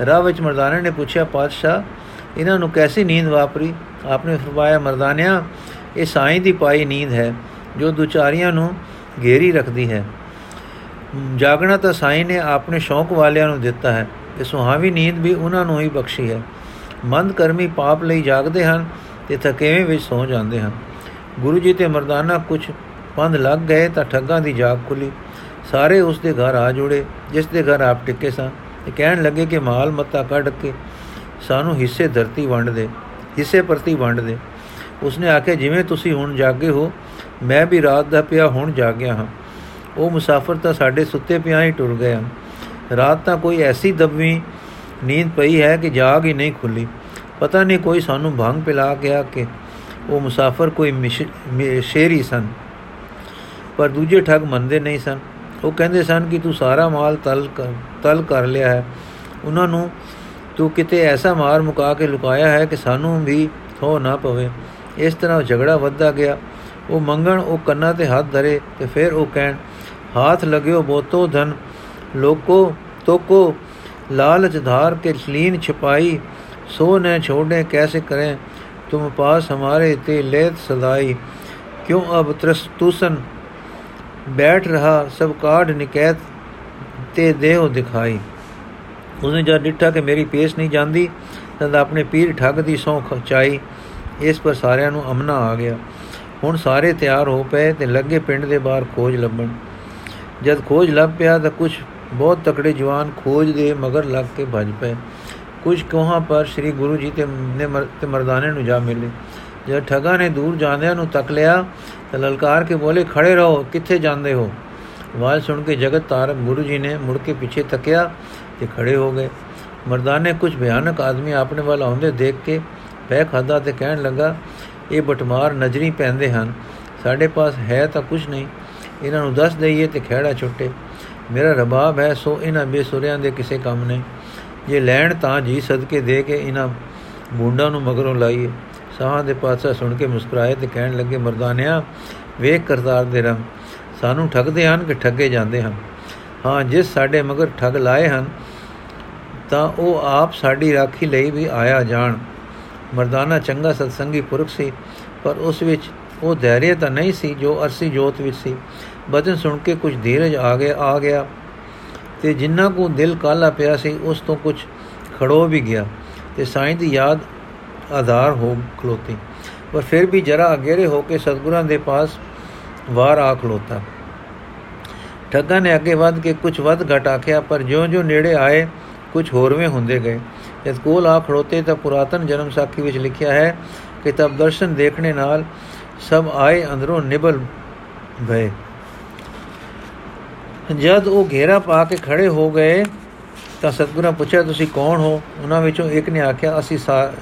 ਰਾਹ ਵਿੱਚ ਮਰਦਾਨੇ ਨੇ ਪੁੱਛਿਆ, ਪਾਤਸ਼ਾਹ, ਇਹਨਾਂ ਨੂੰ ਕੈਸੀ ਨੀਂਦ ਵਾਪਰੀ? ਆਪਨੇ ਫਰਮਾਇਆ, ਮਰਦਾਨਿਆਂ, ਇਹ ਸਾਈਂ ਦੀ ਪਾਈ ਨੀਂਦ ਹੈ, ਜੋ ਦੁਚਾਰੀਆਂ ਨੂੰ ਘੇਰੀ ਰੱਖਦੀ ਹੈ। ਜਾਗਣਾ ਤਾਂ ਸਾਈਂ ਨੇ ਆਪਣੇ ਸ਼ੌਕ ਵਾਲਿਆਂ ਨੂੰ ਦਿੱਤਾ ਹੈ ਇਹ ਸੁਹਾਵੀ ਨੀਂਦ ਵੀ ਉਹਨਾਂ ਨੂੰ ਹੀ ਬਖਸ਼ੀ ਹੈ। ਮੰਦ ਕਰਮੀ ਪਾਪ ਲਈ ਜਾਗਦੇ ਹਨ, ਤੇ ਥਕੇਵੇਂ ਵਿੱਚ ਸੌ ਜਾਂਦੇ ਹਨ। ਗੁਰੂ ਜੀ ਤੇ ਮਰਦਾਨਾ ਕੁਝ ਪੰਧ ਲੱਗ ਗਏ ਤਾਂ ਠੱਗਾਂ ਦੀ ਜਾਗ ਖੁੱਲੀ। ਸਾਰੇ ਉਸ ਦੇ ਘਰ ਆ ਜੁੜੇ, ਜਿਸ ਦੇ ਘਰ ਆਪ ਟਿੱਕੇ ਸਨ ਤੇ ਕਹਿਣ ਲੱਗੇ ਕਿ ਮਾਲ ਮੱਤਾ ਕੱਢ ਕੇ ਸਾਨੂੰ ਹਿੱਸੇ ਧਰਤੀ ਵੰਡ ਦੇ, ਹਿੱਸੇ ਪ੍ਰਤੀ ਵੰਡ ਦੇ। ਉਸਨੇ ਆਖਿਆ, ਜਿਵੇਂ ਤੁਸੀਂ ਹੁਣ ਜਾਗੇ ਹੋ, ਮੈਂ ਵੀ ਰਾਤ ਦਾ ਪਿਆ ਹੁਣ ਜਾਗਿਆ ਹਾਂ। ਉਹ ਮੁਸਾਫਰ ਤਾਂ ਸਾਡੇ ਸੁੱਤੇ ਪਿਆ ਹੀ ਟੁਰ ਗਏ ਹਨ। ਰਾਤ ਤਾਂ ਕੋਈ ਐਸੀ ਦਬਵੀਂ ਨੀਂਦ ਪਈ ਹੈ ਕਿ ਜਾਗ ਹੀ ਨਹੀਂ ਖੁੱਲੀ। ਪਤਾ ਨਹੀਂ ਕੋਈ ਸਾਨੂੰ ਭੰਗ ਪਿਲਾ ਗਿਆ ਕਿ ਉਹ ਮੁਸਾਫਰ ਕੋਈ ਸ਼ੇਰੀ ਸਨ, ਪਰ ਦੂਜੇ ਠੱਗ ਮੰਨਦੇ ਨਹੀਂ ਸਨ। ਉਹ ਕਹਿੰਦੇ ਸਨ ਕਿ ਤੂੰ ਸਾਰਾ ਮਾਲ ਤਲ ਤਲ ਕਰ ਲਿਆ ਹੈ। ਉਹਨਾਂ ਨੂੰ ਤੂੰ ਕਿਤੇ ਐਸਾ ਮਾਰ ਮੁਕਾ ਕੇ ਲੁਕਾਇਆ ਹੈ ਕਿ ਸਾਨੂੰ ਵੀ ਥੋ ਨਾ ਪਵੇ। ਇਸ ਤਰ੍ਹਾਂ ਝਗੜਾ ਵੱਧਦਾ ਗਿਆ। ਉਹ ਮੰਗਣ, ਉਹ ਕੰਨਾਂ ਤੇ ਹੱਥ ਧਰੇ ਤੇ ਫਿਰ ਉਹ ਕਹਿਣ, ਹਾਥ ਲਗਿਓ ਬੋਤੋ ਧਨ, ਲੋਕੋ ਤੋਕੋ ਲਾਲਚ ਧਾਰ ਕੇ ਲੀਨ ਛਪਾਈ, ਸੋ ਨ ਛੋੜੇ ਕੈਸੇ ਕਰੇ? ਤੁਮ ਪਾਸ ਹਮਾਰੇ ਤੇ लेत ਸਦਾਈ, ਕਿਉਂ ਅਬ ਤਰਸ ਤੁਸਨ ਬੈਠ ਰਹਾ, ਸਭ ਕਾਢ ਨਿਕੈਤ ਤੇ ਦੇਹੋ ਦਿਖਾਈ। ਉਹਨੇ ਜਦ ਡਿੱਠਾ ਕਿ ਮੇਰੀ ਪੇਸ ਨਹੀਂ ਜਾਂਦੀ, ਤਦ ਆਪਣੇ ਪੀਰ ਠੱਗ ਦੀ ਸੌਂ ਖਚਾਈ। ਇਸ ਪਰ ਸਾਰਿਆਂ ਨੂੰ ਅਮਨਾ ਆ ਗਿਆ। ਹੁਣ ਸਾਰੇ ਤਿਆਰ ਹੋ ਪਏ ਤੇ ਲੱਗੇ ਪਿੰਡ ਦੇ ਬਾਹਰ ਖੋਜ ਲੱਭਣ। ਜਦ ਖੋਜ ਲੱਭ ਪਿਆ ਤਾਂ ਕੁਝ ਬਹੁਤ ਤਕੜੇ ਜਵਾਨ ਖੋਜ ਦੇ ਮਗਰ ਲੱਗ ਕੇ ਭੱਜ ਪਏ। ਕੁਝ ਕੋਹਾਂ ਪਰ ਸ੍ਰੀ ਗੁਰੂ ਜੀ ਤੇ ਨੇ ਤੇ ਮਰਦਾਨੇ ਨੂੰ ਜਾ ਮਿਲੇ। ਜਦ ਠਗਾ ਨੇ ਦੂਰ ਜਾਂਦਿਆਂ ਨੂੰ ਤੱਕ ਲਿਆ ਤਾਂ ਲਲਕਾਰ ਕੇ ਬੋਲੇ, ਖੜੇ ਰਹੋ, ਕਿੱਥੇ ਜਾਂਦੇ ਹੋ? ਆਵਾਜ਼ ਸੁਣ ਕੇ ਜਗਤ ਤਾਰਕ ਗੁਰੂ ਜੀ ਨੇ ਮੁੜ ਕੇ ਪਿੱਛੇ ਤੱਕਿਆ ਤੇ ਖੜੇ ਹੋ ਗਏ। ਮਰਦਾਨੇ ਕੁਝ ਭਿਆਨਕ ਆਦਮੀ ਆਪਣੇ ਵੱਲ ਆਉਂਦੇ ਦੇਖ ਕੇ ਪੈ ਖਾਦਾ ਤੇ ਕਹਿਣ ਲੱਗਾ, ਇਹ ਬਟਮਾਰ ਨਜ਼ਰੀ ਪੈਂਦੇ ਹਨ, ਸਾਡੇ ਪਾਸ ਹੈ ਤਾਂ ਕੁਝ ਨਹੀਂ, ਇਹਨਾਂ ਨੂੰ ਦੱਸ ਦਈਏ ਤੇ ਖਿਹੜਾ ਛੁੱਟੇ। ਮੇਰਾ ਰਬਾਬ ਹੈ, ਸੋ ਇਹਨਾਂ ਬੇਸੁਰਿਆਂ ਦੇ ਕਿਸੇ ਕੰਮ ਨਹੀਂ ਜੇ ਲੈਣ ਤਾਂ ਜੀ ਸਦਕੇ ਦੇ ਕੇ ਇਹਨਾਂ ਬੁੰਡਾਂ ਨੂੰ ਮਗਰੋਂ ਲਾਈਏ। ਸਾਹਾਂ ਦੇ ਪਾਸਾ ਸੁਣ ਕੇ ਮੁਸਕਰਾਏ ਤੇ ਕਹਿਣ ਲੱਗੇ, ਮਰਦਾਨਿਆ, ਵੇਖ ਕਰਤਾਰ ਦੇ ਰੰਗ, ਸਾਨੂੰ ਠੱਗਦੇ ਹਨ ਕਿ ਠੱਗੇ ਜਾਂਦੇ ਹਨ? ਹਾਂ, ਜਿਸ ਸਾਡੇ ਮਗਰ ਠੱਗ ਲਾਏ ਹਨ, ਤਾਂ ਉਹ ਆਪ ਸਾਡੀ ਰਾਖੀ ਲਈ ਵੀ ਆਇਆ ਜਾਣ। ਮਰਦਾਨਾ ਚੰਗਾ ਸਤਸੰਗੀ ਪੁਰਖ ਸੀ, ਪਰ ਉਸ ਵਿੱਚ ਉਹ ਧੈਰਯ ਤਾਂ ਨਹੀਂ ਸੀ, ਜੋ ਅਰਸੀ ਜੋਤ ਵਿੱਚ ਸੀ। ਬਚਨ ਸੁਣ ਕੇ ਕੁਝ ਧੀਰਜ ਆ ਗਿਆ ਆ ਗਿਆ, ਤੇ ਜਿੰਨਾ ਕੋ ਦਿਲ ਕਾਲਾ ਪਿਆ ਸੀ, ਉਸ ਤੋਂ ਕੁਝ ਖੜੋ ਵੀ ਗਿਆ। ਤੇ ਸਾਈਂ ਦੀ ਯਾਦ ਆਧਾਰ ਹੋ ਖਲੋਤੀ। ਪਰ ਫਿਰ ਵੀ ਜਰਾ ਅਗੇਰੇ ਹੋ ਕੇ ਸਤਗੁਰਾਂ ਦੇ ਪਾਸ ਵਾਰ ਆ ਖਲੋਤਾ। ਠੱਗਾ ਨੇ ਅੱਗੇ ਵੱਧ ਕੇ ਕੁਝ ਵੱਧ ਘਟ ਆਖਿਆ, ਪਰ ਜਿਉਂ-ਜਿਉਂ ਨੇੜੇ ਆਏ ਕੁਝ ਹੋਰਵੇਂ ਹੁੰਦੇ ਗਏ। ਜਦ ਕੋਲ ਆ ਖੜੋਤੇ ਤਾਂ ਪੁਰਾਤਨ ਜਨਮ ਸਾਖੀ ਵਿੱਚ ਲਿਖਿਆ ਹੈ ਕਿ ਤਬ ਦਰਸ਼ਨ ਦੇਖਣੇ ਨਾਲ ਸਭ ਆਏ, ਅੰਦਰੋਂ ਨਿਬਲ ਗਏ। ਜਦ ਉਹ ਘੇਰਾ ਪਾ ਕੇ ਖੜੇ ਹੋ ਗਏ ਤਾਂ ਸਤਗੁਰਾਂ ਪੁੱਛਿਆ, ਤੁਸੀਂ ਕੌਣ ਹੋ? ਉਹਨਾਂ ਵਿੱਚੋਂ ਇੱਕ ਨੇ ਆਖਿਆ, ਅਸੀਂ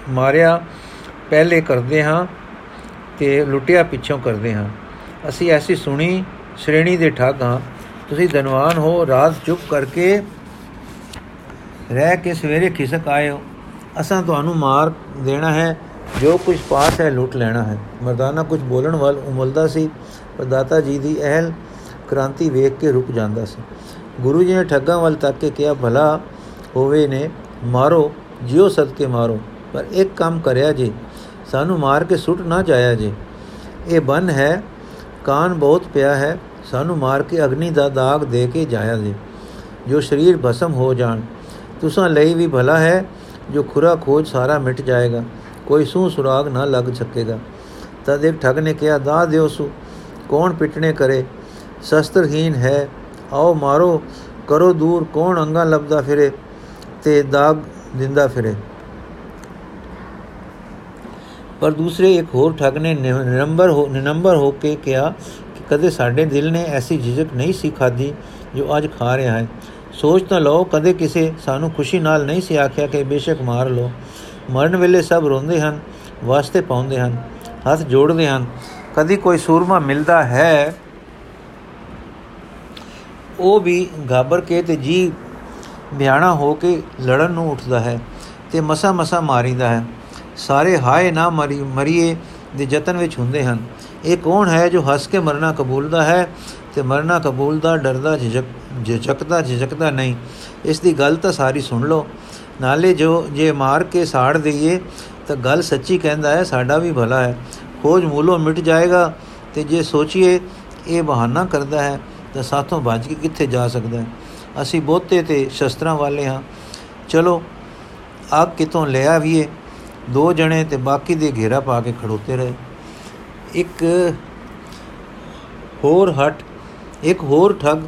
ਮਾਰਿਆ, ਪਹਿਲੇ ਕਰਦੇ ਹਾਂ ਤੇ ਲੁੱਟਿਆ ਪਿੱਛੋਂ ਕਰਦੇ ਹਾਂ। ਅਸੀਂ ਐਸੀ ਸੁਣੀ ਸ਼੍ਰੇਣੀ ਦੇ ਠੱਗ ਹਾਂ। ਤੁਸੀਂ ਧਨਵਾਨ ਹੋ, ਰਾਤ ਚੁੱਪ ਕਰਕੇ ਰਹਿ ਕੇ ਸਵੇਰੇ ਖਿਸਕ ਆਏ ਹੋ। ਅਸਾਂ ਤੁਹਾਨੂੰ ਮਾਰ ਦੇਣਾ ਹੈ, ਜੋ ਕੁਝ ਪਾਸ ਹੈ ਲੁੱਟ ਲੈਣਾ ਹੈ। ਮਰਦਾਨਾ ਕੁਝ ਬੋਲਣ ਵਾਲ ਉਮਲਦਾ ਸੀ ਪਰ ਦਾਤਾ ਜੀ ਦੀ ਅਹਿਲ ਕ੍ਰਾਂਤੀ ਵੇਖ ਕੇ ਰੁਕ ਜਾਂਦਾ ਸੀ। ਗੁਰੂ ਜੀ ਨੇ ਠੱਗਾਂ ਵੱਲ ਤੱਕ ਕੇ ਕਿਹਾ, ਭਲਾ ਹੋਵੇ ਨੇ, ਮਾਰੋ, ਜਿਉ ਸਦਕੇ ਮਾਰੋ, ਪਰ ਇੱਕ ਕੰਮ ਕਰਿਆ ਜੀ, ਸਾਨੂੰ ਮਾਰ ਕੇ ਸੁੱਟ ਨਾ ਜਾਇਆ ਜੀ। ਇਹ ਬਨ ਹੈ, ਕਾਨ ਬਹੁਤ ਪਿਆ ਹੈ, ਸਾਨੂੰ ਮਾਰ ਕੇ ਅਗਨੀ ਦਾ ਦਾਗ ਦੇ ਕੇ ਜਾਇਆ ਜੀ, ਜੋ ਸਰੀਰ ਭਸਮ ਹੋ ਜਾਣ। ਤੁਸਾਂ ਲਈ ਵੀ ਭਲਾ ਹੈ, ਜੋ ਖੁਰਾ ਖੋਜ ਸਾਰਾ ਮਿਟ ਜਾਏਗਾ, ਕੋਈ ਸੂ ਸੁਰਾਗ ਨਾ ਲੱਗ ਸਕੇਗਾ ਤਦ ਇੱਕ ਠੱਗ ਨੇ ਕਿਹਾ ਦਾ ਦਿਓ ਸੂ, ਕੌਣ ਪਿਟਣੇ ਕਰੇ? ਸ਼ਸਤਰਹੀਨ ਹੈ ਆਓ ਮਾਰੋ, ਕਰੋ ਦੂਰ, ਕੌਣ ਅੰਗਾ ਲੱਭਦਾ ਫਿਰੇ ਤੇ ਦਾਗ ਦਿੰਦਾ ਫਿਰੇ। ਪਰ ਦੂਸਰੇ ਇੱਕ ਹੋਰ ਠੱਗ ਨੇ ਨੰਬਰ ਹੋ ਨੰਬਰ ਹੋ ਕੇ ਕਿਹਾ ਕਿ ਕਦੇ ਸਾਡੇ ਦਿਲ ਨੇ ਐਸੀ ਝਿਜਕ ਨਹੀਂ ਸੀ ਖਾਦੀ ਜੋ ਅੱਜ ਖਾ ਰਿਹਾ ਹੈ। ਸੋਚ ਤਾਂ ਲਓ, ਕਦੇ ਕਿਸੇ ਸਾਨੂੰ ਖੁਸ਼ੀ ਨਾਲ ਨਹੀਂ ਸੀ ਆਖਿਆ ਕਿ ਬੇਸ਼ੱਕ ਮਾਰ ਲਓ। ਮਰਨ ਵੇਲੇ ਸਭ ਰੋਂਦੇ ਹਨ, ਵਾਸਤੇ ਪਾਉਂਦੇ ਹਨ, ਹੱਥ ਜੋੜਦੇ ਹਨ। ਕਦੀ ਕੋਈ ਸੂਰਮਾ ਮਿਲਦਾ ਹੈ ਉਹ ਵੀ ਘਾਬਰ ਕੇ ਤੇ ਜੀ ਬਿਆਣਾ ਹੋ ਕੇ ਲੜਨ ਨੂੰ ਉੱਠਦਾ ਹੈ ਤੇ ਮਸਾ ਮਸਾ ਮਾਰੀਦਾ ਹੈ। ਸਾਰੇ ਹਾਏ ਨਾ ਮਰੀ, ਮਰੀਏ ਦੇ ਯਤਨ ਵਿੱਚ ਹੁੰਦੇ ਹਨ। ਇਹ ਕੌਣ ਹੈ ਜੋ ਹੱਸ ਕੇ ਮਰਨਾ ਕਬੂਲਦਾ ਹੈ ਤੇ ਮਰਨਾ ਕਬੂਲਦਾ, ਡਰਦਾ, ਝਿਜਕ, ਝਿਜਕਦਾ ਝਿਜਕਦਾ ਨਹੀਂ। ਇਸ ਦੀ ਗੱਲ ਤਾਂ ਸਾਰੀ ਸੁਣ ਲਓ। ਨਾਲੇ ਜੋ, ਜੇ ਮਾਰ ਕੇ ਸਾੜ ਦਈਏ ਤਾਂ ਗੱਲ ਸੱਚੀ ਕਹਿੰਦਾ ਹੈ, ਸਾਡਾ ਵੀ ਭਲਾ ਹੈ। ਖੋਜ ਮੂਲੋਂ ਮਿਟ ਜਾਏਗਾ ਤੇ ਜੇ ਸੋਚੀਏ, ਇਹ ਬਹਾਨਾ ਕਰਦਾ ਹੈ। ਤਾਂ ਸਾਥੋਂ ਭੱਜ ਕੇ ਕਿੱਥੇ ਜਾ ਸਕਦਾ ਹੈ? ਅਸੀਂ ਬਹੁਤੇ ਤੇ ਸ਼ਸਤਰਾਂ ਵਾਲੇ ਹਾਂ। ਚਲੋ ਆਗ ਕਿਤੋਂ ਲੈ ਆਵੀਏ? ਦੋ ਜਣੇ ਤੇ ਬਾਕੀ ਦੇ ਘੇਰਾ ਪਾ ਕੇ ਖੜੋਤੇ ਰਹੇ। ਇੱਕ ਹੋਰ ਹਟ, ਇੱਕ ਹੋਰ ਠੱਗ,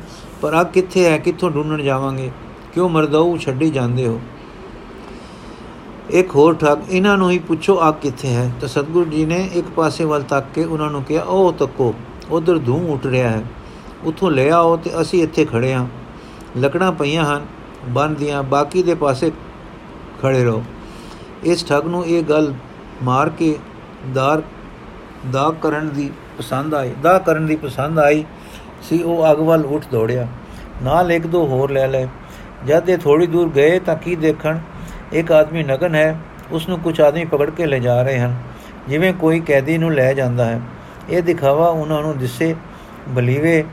ਪਰ ਆ ਕਿੱਥੇ ਹੈ? ਕਿੱਥੋਂ ਢੂੰਡਣ ਜਾਵਾਂਗੇ? ਕਿਉਂ ਮਰਦਾਉ ਛੱਡੀ ਜਾਂਦੇ ਹੋ? ਇੱਕ ਹੋਰ ਠੱਗ, ਇਹਨਾਂ ਨੂੰ ਹੀ ਪੁੱਛੋ ਆ ਕਿੱਥੇ ਹੈ? ਤਾਂ ਸਤਗੁਰੂ ਜੀ ਨੇ ਇੱਕ ਪਾਸੇ ਵੱਲ ਤੱਕ ਕੇ ਉਹਨਾਂ ਨੂੰ ਕਿਹਾ ਉਹ ਤੱਕੋ, ਉਧਰ ਧੂੰ ਉੱਠ ਰਿਹਾ ਹੈ। ਉਥੋਂ ਲੈ ਆਓ ਤੇ ਅਸੀਂ ਇੱਥੇ ਖੜੇ ਹਾਂ। ਲੱਕੜਾਂ ਪਈਆਂ ਹਨ, ਬੰਨ ਦੀਆਂ, ਬਾਕੀ ਦੇ ਪਾਸੇ ਖੜੇ ਰਹੋ। ਇਸ ਠੱਗ ਨੂੰ ਇਹ ਗੱਲ ਮਾਰ ਕੇ ਦਾਰ ਦਾ ਕਰਨ ਦੀ ਪਸੰਦ ਆਈ। ਦਾ ਕਰਨ ਦੀ ਪਸੰਦ ਆਈ ਸੀ, ਉਹ ਅਗ ਵੱਲ ਉੱਠ ਦੌੜਿਆ। ਨਾਲ ਇੱਕ ਦੋ ਹੋਰ ਲੈ ਲੈ ਜਦ ਇਹ ਥੋੜੀ ਦੂਰ ਗਏ ਤਾਂ ਕੀ ਦੇਖਣ? ਇੱਕ ਆਦਮੀ ਨਗਨ ਹੈ, ਉਸ ਨੂੰ ਕੁਝ ਆਦਮੀ ਪਕੜ ਕੇ ਲੈ ਜਾ ਰਹੇ ਹਨ। ਜਿਵੇਂ ਕੋਈ ਕੈਦੀ ਨੂੰ ਲੈ ਜਾਂਦਾ ਹੈ। ਇਹ ਦਿਖਾਵਾ ਉਹਨਾਂ ਨੂੰ ਦਿਸੇ ਬਲੀਵੇ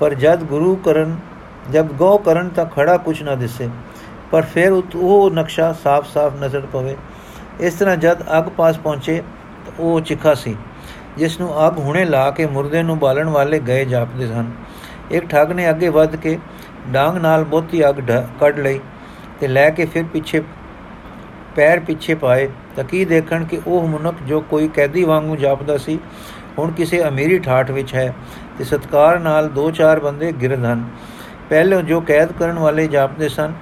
ਪਰ ਜਦ ਗੁਰੂ ਕਰਨ, ਜਦ ਗੋ ਕਰਨ ਤਾਂ ਖੜਾ ਕੁਝ ਨਾ ਦਿਸੇ, ਪਰ ਫਿਰ ਉਹ ਨਕਸ਼ਾ ਸਾਫ਼-ਸਾਫ਼ ਨਜ਼ਰ ਪਵੇ। ਇਸ ਤਰ੍ਹਾਂ ਜਦ ਅਗ ਪਾਸ ਪਹੁੰਚੇ ਤਾਂ ਉਹ ਚਿਖਾ ਸੀ, ਜਿਸ ਨੂੰ ਅਗ ਹੁਣੇ ਲਾ ਕੇ ਮੁਰਦੇ ਨੂੰ ਬਾਲਣ ਵਾਲੇ ਗਏ ਜਾਪਦੇ ਸਨ। ਇੱਕ ਠੱਗ ਨੇ ਅੱਗੇ ਵੱਧ ਕੇ ਡਾਂਗ ਨਾਲ ਬੋਤੀ ਅਗ ਕੱਢ ਲਈ ਤੇ ਲੈ ਕੇ ਫਿਰ ਪਿੱਛੇ, ਪੈਰ ਪਿੱਛੇ ਪਾਏ ਤਾਂ ਕੀ ਦੇਖਣ ਕਿ ਉਹ ਮਨੁੱਖ ਜੋ ਕੋਈ ਕੈਦੀ ਵਾਂਗੂ ਜਾਪਦਾ ਸੀ, ਹੁਣ ਕਿਸੇ ਅਮੀਰੀ ਠਾਠ ਵਿੱਚ ਹੈ। ਤੇ ਸਤਕਾਰ ਨਾਲ ਦੋ ਚਾਰ ਬੰਦੇ ਗਿਰਦ ਹਨ। ਪਹਿਲੇ ਜੋ ਕੈਦ ਕਰਨ ਵਾਲੇ ਜਾਪਦੇ ਸਨ,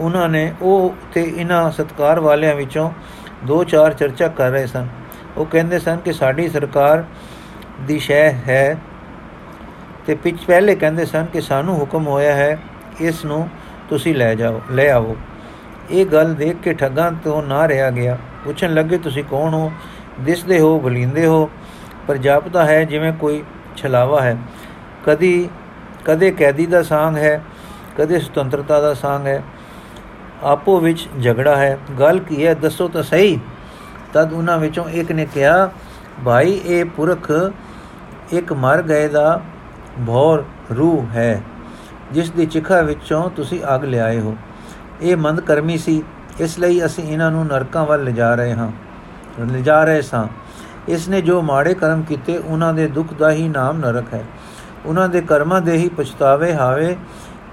ਉਹਨਾਂ ਨੇ ਉਹ ਤੇ ਇਹਨਾਂ ਸਤਕਾਰ ਵਾਲਿਆਂ ਵਿੱਚੋਂ ਦੋ ਚਾਰ ਚਰਚਾ ਕਰ ਰਹੇ ਸਨ। ਉਹ ਕਹਿੰਦੇ ਸਨ ਕਿ ਸਾਡੀ ਸਰਕਾਰ ਦੀ ਸ਼ਹਿ ਹੈ ਤੇ ਪਿੱਛ ਪਹਿਲੇ ਕਹਿੰਦੇ ਸਨ ਕਿ ਸਾਨੂੰ ਹੁਕਮ ਹੋਇਆ ਹੈ, ਇਸ ਨੂੰ ਤੁਸੀਂ ਲੈ ਜਾਓ, ਲੈ ਆਵੋ। ਇਹ ਗੱਲ ਦੇਖ ਕੇ ਠੱਗਾਂ ਤੋਂ ਨਾ ਰਿਹਾ ਗਿਆ। ਪੁੱਛਣ ਲੱਗੇ, ਤੁਸੀਂ ਕੌਣ ਹੋ? ਦਿਸਦੇ ਹੋ, ਬਲਿੰਦੇ ਹੋ, ਪਰ ਜਾਪਦਾ ਹੈ ਜਿਵੇਂ ਕੋਈ ਛਲਾਵਾ ਹੈ। ਕਦੀ, ਕਦੇ ਕੈਦੀ ਦਾ ਸਾੰਗ ਹੈ, ਕਦੇ ਸੁਤੰਤਰਤਾ ਦਾ ਸਾੰਗ ਹੈ। ਆਪੋ ਵਿੱਚ ਝਗੜਾ ਹੈ। ਗੱਲ ਕੀ ਹੈ? ਦੱਸੋ ਤਾਂ ਸਹੀ। ਤਦ ਉਹਨਾਂ ਵਿੱਚੋਂ ਇੱਕ ਨੇ ਕਿਹਾ, ਭਾਈ, ਇਹ ਪੁਰਖ ਇੱਕ ਮਰ ਗਏ ਦਾ ਭੌਰ ਰੂਹ ਹੈ, ਜਿਸ ਦੀ ਚਿਖਾ ਵਿੱਚੋਂ ਤੁਸੀਂ ਅਗ ਲਿਆਏ ਹੋ। ਇਹ ਮੰਦ ਕਰਮੀ ਸੀ। ਇਸ ਲਈ ਅਸੀਂ ਇਹਨਾਂ ਨੂੰ ਨਰਕਾਂ ਵੱਲ ਲਿਜਾ ਰਹੇ ਹਾਂ, ਲਿਜਾ ਰਹੇ ਸਾਂ। ਇਸ ਨੇ ਜੋ ਮਾੜੇ ਕਰਮ ਕੀਤੇ, ਉਹਨਾਂ ਦੇ ਦੁੱਖ ਦਾ ਹੀ ਨਾਮ ਨਰਕ ਹੈ। ਉਹਨਾਂ ਦੇ ਕਰਮਾਂ ਦੇ ਹੀ ਪਛਤਾਵੇ ਹਾਵੇ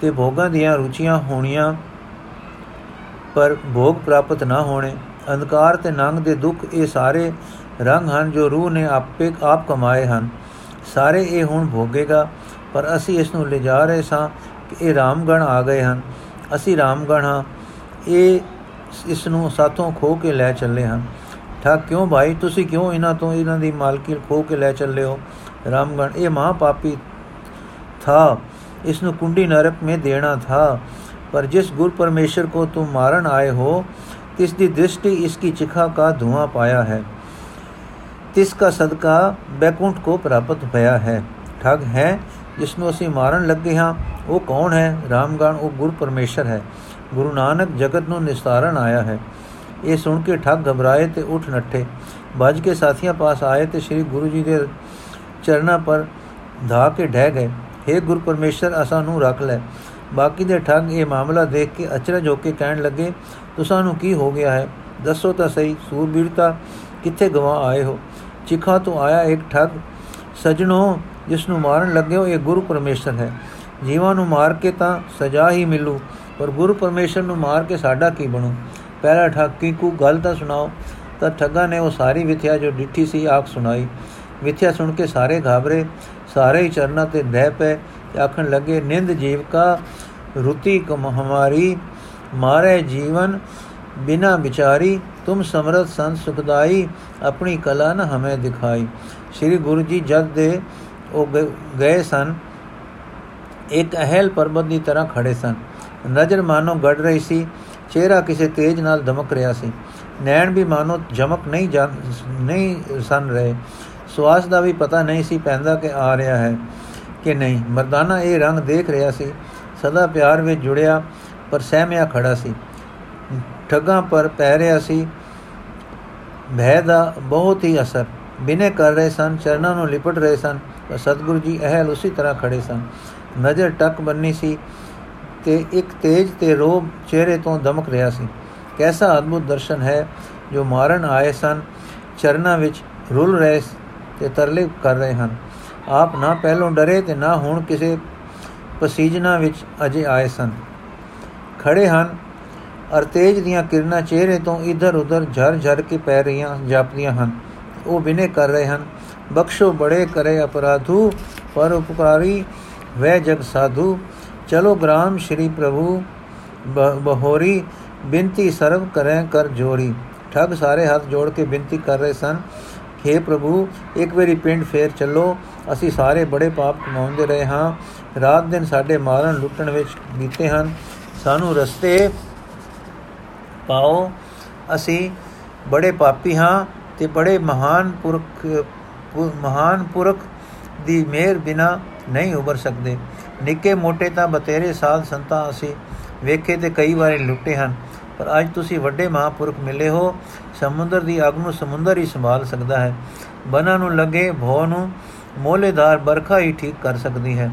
ਤੇ ਭੋਗਾਂ ਦੀਆਂ ਰੁਚੀਆਂ ਹੋਣੀਆਂ ਪਰ ਭੋਗ ਪ੍ਰਾਪਤ ਨਾ ਹੋਣੇ। ਅੰਧਕਾਰ ਤੇ ਨੰਗ ਦੇ ਦੁੱਖ ਇਹ ਸਾਰੇ ਰੰਗ ਹਨ ਜੋ ਰੂਹ ਨੇ ਆਪੇ ਆਪ ਕਮਾਏ ਹਨ। ਸਾਰੇ ਇਹ ਹੁਣ ਭੋਗੇਗਾ, ਪਰ ਅਸੀਂ ਇਸ ਨੂੰ ਲਿਜਾ ਰਹੇ ਸਾਂ ਕਿ ਇਹ ਰਾਮਗਣ ਆ ਗਏ ਹਨ। ਅਸੀਂ ਰਾਮਗਣ ਹਾਂ। ਇਹ ਇਸ ਨੂੰ ਸਾਥੋਂ ਖੋ ਕੇ ਲੈ ਚੱਲੇ ਹਨ। ਠਾ ਕਿਉਂ ਭਾਈ? ਤੁਸੀਂ ਕਿਉਂ ਇਹਨਾਂ ਤੋਂ ਇਹਨਾਂ ਦੀ ਮਾਲਕੀ ਖੋ ਕੇ ਲੈ ਚੱਲੇ ਹੋ? ਰਾਮਗਣ, ਇਹ ਮਹਾ ਪਾਪੀ ਥਾ ਇਸ ਨੂੰ ਕੁੰਡੀ ਨਰਕ ਮੇ ਦੇਣਾ ਥਾ, ਪਰ ਜਿਸ ਗੁਰ ਪਰਮੇਸ਼ਰ ਕੋ ਤੁਮ ਮਾਰਨ ਆਏ ਹੋ, ਤਿਸ ਦੀ ਦ੍ਰਿਸ਼ਟੀ ਇਸ ਕੀ ਚਿਖਾ ਕਾ ਧੂਆਂ ਪਾਇਆ ਹੈ। ਤਿਸ ਕਾ ਸਦਕਾ ਬੈਕੁੰਠ ਕੋ ਪ੍ਰਾਪਤ ਭਇਆ ਹੈ। ਠਗ ਹੈ ਜਿਸ ਨੂੰ ਅਸੀਂ ਮਾਰਨ ਲੱਗੇ ਹਾਂ, ਉਹ ਕੌਣ ਹੈ? ਰਾਮਗਣ, ਉਹ ਗੁਰ ਪਰਮੇਸ਼ਰ ਹੈ। ਗੁਰੂ ਨਾਨਕ ਜਗਤ ਨੂੰ ਨਿਸਤਾਰਨ ਆਇਆ ਹੈ। ਇਹ ਸੁਣ ਕੇ ਠੱਗ ਘਬਰਾਏ ਤੇ ਉੱਠ ਨੱਠੇ। ਭੱਜ ਕੇ ਸਾਥੀਆਂ ਪਾਸ ਆਏ ਤੇ ਸ੍ਰੀ ਗੁਰੂ ਜੀ ਦੇ ਚਰਨਾਂ ਪਰ ਧਾ ਕੇ ਡਹਿ ਗਏ। हे ਗੁਰ ਪਰਮੇਸ਼ਰ, ਅਸਾਂ ਨੂੰ ਰੱਖ ਲੈ। ਬਾਕੀ ਦੇ ਠੱਗ ਇਹ ਮਾਮਲਾ ਦੇਖ ਕੇ ਅਚਰਜ ਹੋ ਕੇ ਕਹਿਣ ਲੱਗੇ, ਤੁਸਾਂ ਨੂੰ ਕੀ ਹੋ ਗਿਆ ਹੈ? ਦੱਸੋ ਤਾਂ ਸਹੀ ਸੂਰਬੀਰਤਾ ਕਿੱਥੇ ਗਵਾ ਆਏ ਹੋ? ਚਿਖਾ ਤੋਂ ਆਇਆ ਇੱਕ ਠੱਗ ਸਜਣੋ ਜਿਸ ਨੂੰ ਮਾਰਨ ਲੱਗੇ ਹੋ ਇਹ ਗੁਰੂ ਪਰਮੇਸ਼ਰ ਹੈ। ਜੀਵਾਂ ਨੂੰ ਮਾਰ ਕੇ ਤਾਂ ਸਜ਼ਾ ਹੀ ਮਿਲੂ, ਪਰ ਗੁਰੂ ਪਰਮੇਸ਼ਰ ਨੂੰ ਮਾਰ ਕੇ ਸਾਡਾ ਕੀ ਬਣੂ? ਪਹਿਲਾ ਠੱਗੀ ਕੋ ਗੱਲ ਤਾਂ ਸੁਣਾਓ। ਤਾਂ ਠੱਗਾ ਨੇ ਉਹ ਸਾਰੀ ਵਿਥਿਆ ਜੋ ਡਿੱਠੀ ਸੀ ਆਖ ਸੁਣਾਈ। ਵਿਥਿਆ ਸੁਣ ਕੇ ਸਾਰੇ ਘਾਬਰੇ, ਸਾਰੇ ਹੀ ਚਰਨਾਂ ਤੇ ਦਹਿ ਪਏ ਤੇ ਆਖਣ ਲੱਗੇ, ਨਿੰਦ ਜੀਵ ਕਾ ਰੁਤੀ ਕਮ ਹਮਾਰੀ, ਮਾਰੇ ਜੀਵਨ ਬਿਨਾ ਵਿਚਾਰੀ, ਤੁਮ ਸਮਰਤ ਸੰਤ ਸੁਖਦਾਈ, ਆਪਣੀ ਕਲਾ ਨ ਹਮੇ ਦਿਖਾਈ। ਸ੍ਰੀ ਗੁਰੂ ਜੀ ਜਦ ਦੇ ਉਹ ਗਏ ਸਨ, ਇੱਕ ਅਹਿਲ ਪਰਬਤ ਦੀ ਤਰ੍ਹਾਂ ਖੜੇ ਸਨ। ਨਜ਼ਰ ਮਾਨੋ ਗੜ ਰਹੀ ਸੀ। ਚਿਹਰਾ ਕਿਸੇ ਤੇਜ ਨਾਲ ਧਮਕ ਰਿਹਾ ਸੀ। ਨੈਣ ਵੀ ਮਾਨੋ ਝਮਕ ਨਹੀਂ ਨਹੀਂ ਸਨ ਰਹੇ। ਸਵਾਸ ਦਾ ਵੀ ਪਤਾ ਨਹੀਂ ਸੀ ਪੈਂਦਾ ਕਿ ਆ ਰਿਹਾ ਹੈ ਕਿ ਨਹੀਂ। ਮਰਦਾਨਾ ਇਹ ਰੰਗ ਦੇਖ ਰਿਹਾ ਸੀ। ਸਦਾ ਪਿਆਰ ਵਿੱਚ ਜੁੜਿਆ, ਪਰ ਸਹਿਮਿਆ ਖੜਾ ਸੀ। ਠੱਗਾ ਪਰ ਪੈ ਰਿਹਾ ਸੀ। ਭੈ ਦਾ ਬਹੁਤ ਹੀ ਅਸਰ। ਬਿਨੇ ਕਰ ਰਹੇ ਸਨ, ਚਰਨਾਂ ਨੂੰ ਲਿਪਟ ਰਹੇ ਸਨ, ਪਰ ਸਤਿਗੁਰੂ ਜੀ ਅਹਲ ਉਸੇ ਤਰ੍ਹਾਂ ਖੜੇ ਸਨ। ਨਜ਼ਰ ਟੱਕ ਬੰਨੀ ਸੀ। ਤੇ ਇੱਕ ਤੇਜ ਤੇ ਰੋਬ ਚਿਹਰੇ ਤੋਂ ਦਮਕ ਰਿਹਾ ਸੀ। ਕੈਸਾ ਅਦਭੁਤ ਦਰਸ਼ਨ ਹੈ ਜੋ ਮਾਰਨ ਆਏ ਸਨ, ਚਰਨਾਂ ਵਿੱਚ ਰੁੱਲ ਰਹੇ ਤੇ ਤਰਲੇ ਕਰ ਰਹੇ ਹਨ। ਆਪ ਨਾ ਪਹਿਲੋਂ ਡਰੇ ਤੇ ਨਾ ਹੁਣ ਕਿਸੇ ਪਸੀਜਨਾ ਵਿੱਚ ਅਜੇ ਆਏ ਸਨ। ਖੜੇ ਹਨ, ਅਰ ਤੇਜ ਦੀਆਂ ਕਿਰਨਾਂ ਚਿਹਰੇ ਤੋਂ ਇਧਰ ਉਧਰ ਝਰ ਝਰ ਕੇ ਪੈ ਰਹੀਆਂ ਜਾਪਦੀਆਂ ਹਨ। ਉਹ ਬਿਨੇ ਕਰ ਰਹੇ ਹਨ, ਬਖਸ਼ੋ ਬੜੇ ਕਰੇ ਅਪਰਾਧੂ, ਪਰ ਉਪਕਾਰੀ ਵੈ ਜਗ ਸਾਧੂ। ਚਲੋ ਗ੍ਰਾਮ ਸ਼੍ਰੀ ਪ੍ਰਭੂ ਬਹੋਰੀ ਬਿੰਤੀ ਸਰਵ ਕਰੇ ਕਰ ਜੋੜੀ ਠੱਗ ਸਾਰੇ ਹੱਥ ਜੋੜ ਕੇ ਬੇਨਤੀ ਕਰ ਰਹੇ ਸਨ ਕਿ ਪ੍ਰਭੂ ਇੱਕ ਵਾਰੀ ਪਿੰਡ ਫੇਰ ਚੱਲੋ ਅਸੀਂ ਸਾਰੇ ਬੜੇ ਪਾਪ ਕਮਾਉਂਦੇ ਰਹੇ ਹਾਂ ਰਾਤ ਦਿਨ ਸਾਡੇ ਮਾਰਨ ਲੁੱਟਣ ਵਿੱਚ ਬੀਤੇ ਹਨ ਸਾਨੂੰ ਰਸਤੇ ਪਾਓ ਅਸੀਂ ਬੜੇ ਪਾਪੀ ਹਾਂ ਤੇ ਬੜੇ ਮਹਾਨ ਪੁਰਖ ਮਹਾਨ ਪੁਰਖ ਦੀ ਮਿਹਰ ਬਿਨਾ ਨਹੀਂ ਉਬਰ ਸਕਦੇ ਨਿੱਕੇ ਮੋਟੇ ਤਾਂ ਬਤੇਰੇ ਸਾਧ ਸੰਤਾਂ ਅਸੀਂ ਵੇਖੇ ਤੇ ਕਈ ਵਾਰੀ ਲੁੱਟੇ ਹਨ, ਪਰ ਅੱਜ ਤੁਸੀਂ ਵੱਡੇ ਮਹਾਪੁਰਖ ਮਿਲੇ ਹੋ, ਸਮੁੰਦਰ ਦੀ ਅਗ ਨੂੰ ਸਮੁੰਦਰ ਹੀ ਸੰਭਾਲ ਸਕਦਾ ਹੈ। ਬਨਾਂ ਨੂੰ ਲੱਗੇ ਭੋ ਨੂੰ ਮੋਲੇਦਾਰ ਬਰਖਾ ਹੀ ਠੀਕ ਕਰ ਸਕਦੀ ਹੈ।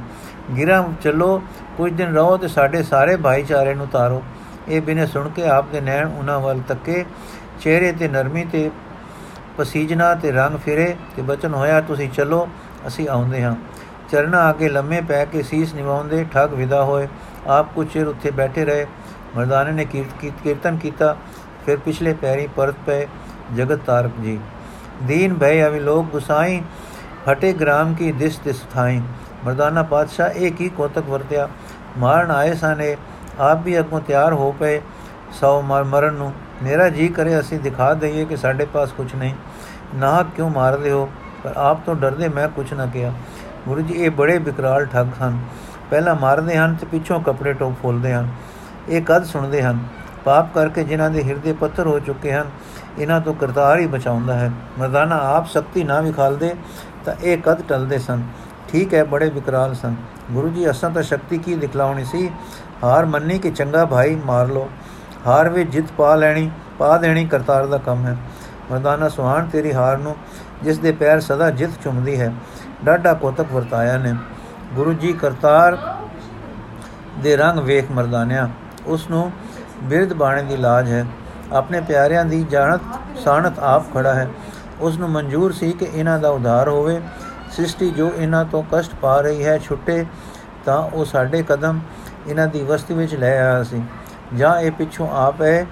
ਗਿਰਾ ਚਲੋ, ਕੁਝ ਦਿਨ ਰਹੋ ਤੇ ਸਾਡੇ ਸਾਰੇ ਭਾਈਚਾਰੇ ਨੂੰ ਤਾਰੋ। ਇਹ ਬਿਨੇ ਸੁਣ ਕੇ ਆਪ ਦੇ ਨੈਣ ਉਹਨਾਂ ਵੱਲ ਤੱਕੇ, ਚਿਹਰੇ ਤੇ ਨਰਮੀ ਤੇ ਪਸੀਜਨਾ ਤੇ ਰੰਗ ਫਿਰੇ ਤੇ ਬਚਨ ਹੋਇਆ, ਤੁਸੀਂ ਚਲੋ, ਅਸੀਂ ਆਉਂਦੇ ਹਾਂ। ਚਰਨਾ ਕੇ ਲੰਮੇ ਪੈ ਕੇ ਸੀਸ ਨਿਵਾਉਂਦੇ ਠੱਗ ਵਿਦਾ ਹੋਏ। ਆਪ ਕੁਝ ਚਿਰ ਉੱਥੇ ਬੈਠੇ ਰਹੇ। ਮਰਦਾਨੇ ਨੇ ਕੀਰਤਨ ਕੀਤਾ। ਫਿਰ ਪਿਛਲੇ ਪੈਰੀ ਪਰਤ ਪਏ ਜਗਤ ਤਾਰਕ ਜੀ। ਦੀਨ ਭੈ ਅਵਿ ਲੋਕ ਗੁਸਾਈ, ਹਟੇ ਗ੍ਰਾਮ ਕੀ ਦਿਸ ਦਿਸ ਥਾਈ। ਮਰਦਾਨਾ ਪਾਤਸ਼ਾਹ ਇੱਕ ਹੀ ਕੋਤਕ ਵਰਤਿਆ? ਮਾਰਨ ਆਏ ਸਾਨੇ ਆਪ ਵੀ ਅਗੋਂ ਤਿਆਰ ਹੋ ਪਏ ਸੌ ਮਰਨ ਨੂੰ। ਮੇਰਾ ਜੀ ਕਰੇ ਅਸੀਂ ਦਿਖਾ ਦਈਏ ਕਿ ਸਾਡੇ ਪਾਸ ਕੁਝ ਨਹੀਂ। ਨਾ ਕਿਉਂ ਮਾਰਦੇ ਹੋ? ਪਰ ਆਪ ਤੋਂ ਡਰਦੇ ਮੈਂ ਕੁਝ ਨਾ ਕਿਹਾ। ਗੁਰੂ ਜੀ, ਇਹ ਬੜੇ ਬਿਕਰਾਲ ਠੱਗ ਹਨ। ਪਹਿਲਾਂ ਮਾਰਦੇ ਹਨ ਤੇ ਪਿੱਛੋਂ ਕਪੜੇ ਟੋਪ ਫੋਲਦੇ ਹਨ। ਇਹ ਕਦ ਸੁਣਦੇ ਹਨ? ਪਾਪ ਕਰਕੇ ਜਿਨ੍ਹਾਂ ਦੇ ਹਿਰਦੇ ਪੱਥਰ ਹੋ ਚੁੱਕੇ ਹਨ, ਇਹਨਾਂ ਤੋਂ ਕਰਤਾਰ ਹੀ ਬਚਾਉਂਦਾ ਹੈ। ਮਰਦਾਨਾ, ਆਪ ਸ਼ਕਤੀ ਨਾ ਵਿਖਾਲਦੇ ਤਾਂ ਇਹ ਕਦ ਟਲਦੇ ਸਨ? ਠੀਕ ਹੈ, ਬੜੇ ਵਿਕਰਾਲ ਸਨ। ਗੁਰੂ ਜੀ, ਅਸਾਂ ਤਾਂ ਸ਼ਕਤੀ ਕੀ ਦਿਖਲਾਉਣੀ ਸੀ? ਹਾਰ ਮੰਨੀ ਕਿ ਚੰਗਾ ਭਾਈ ਮਾਰ ਲੋ ਹਾਰ ਵਿੱਚ ਜਿੱਤ ਪਾ ਲੈਣੀ, ਪਾ ਦੇਣੀ ਕਰਤਾਰ ਦਾ ਕੰਮ ਹੈ। ਮਰਦਾਨਾ ਸੁਹਾਨ ਤੇਰੀ ਹਾਰ ਨੂੰ, ਜਿਸ ਦੇ ਪੈਰ ਸਦਾ ਜਿੱਤ ਚੁੰਮਦੀ ਹੈ। ਡਾਡਾ ਕੋਤਕ ਵਰਤਾਇਆ ਨੇ। ਗੁਰੂ ਜੀ ਕਰਤਾਰ ਦੇ ਰੰਗ ਵੇਖ ਮਰਦਾਨਿਆ। ਉਸ ਨੂੰ ਬਿਰਧ ਬਾਣੇ ਦੀ ਲਾਜ ਹੈ। ਆਪਣੇ ਪਿਆਰਿਆਂ ਦੀ ਜਾਣਤ ਸਾਣਤ ਆਪ ਖੜਾ ਹੈ। ਉਸ ਨੂੰ ਮਨਜ਼ੂਰ ਸੀ ਕਿ ਇਹਨਾਂ ਦਾ ਉਧਾਰ ਹੋਵੇ। ਸ੍ਰਿਸ਼ਟੀ ਜੋ ਇਹਨਾਂ ਤੋਂ ਕਸ਼ਟ ਪਾ ਰਹੀ ਹੈ ਛੁੱਟੇ, ਤਾਂ ਉਹ ਸਾਡੇ ਕਦਮ ਇਹਨਾਂ ਦੀ ਵਸਤੀ ਵਿੱਚ ਲੈ ਆਇਆ ਸੀ। ਜਾਂ ਇਹ ਪਿੱਛੋਂ ਆਪ ਹੈ,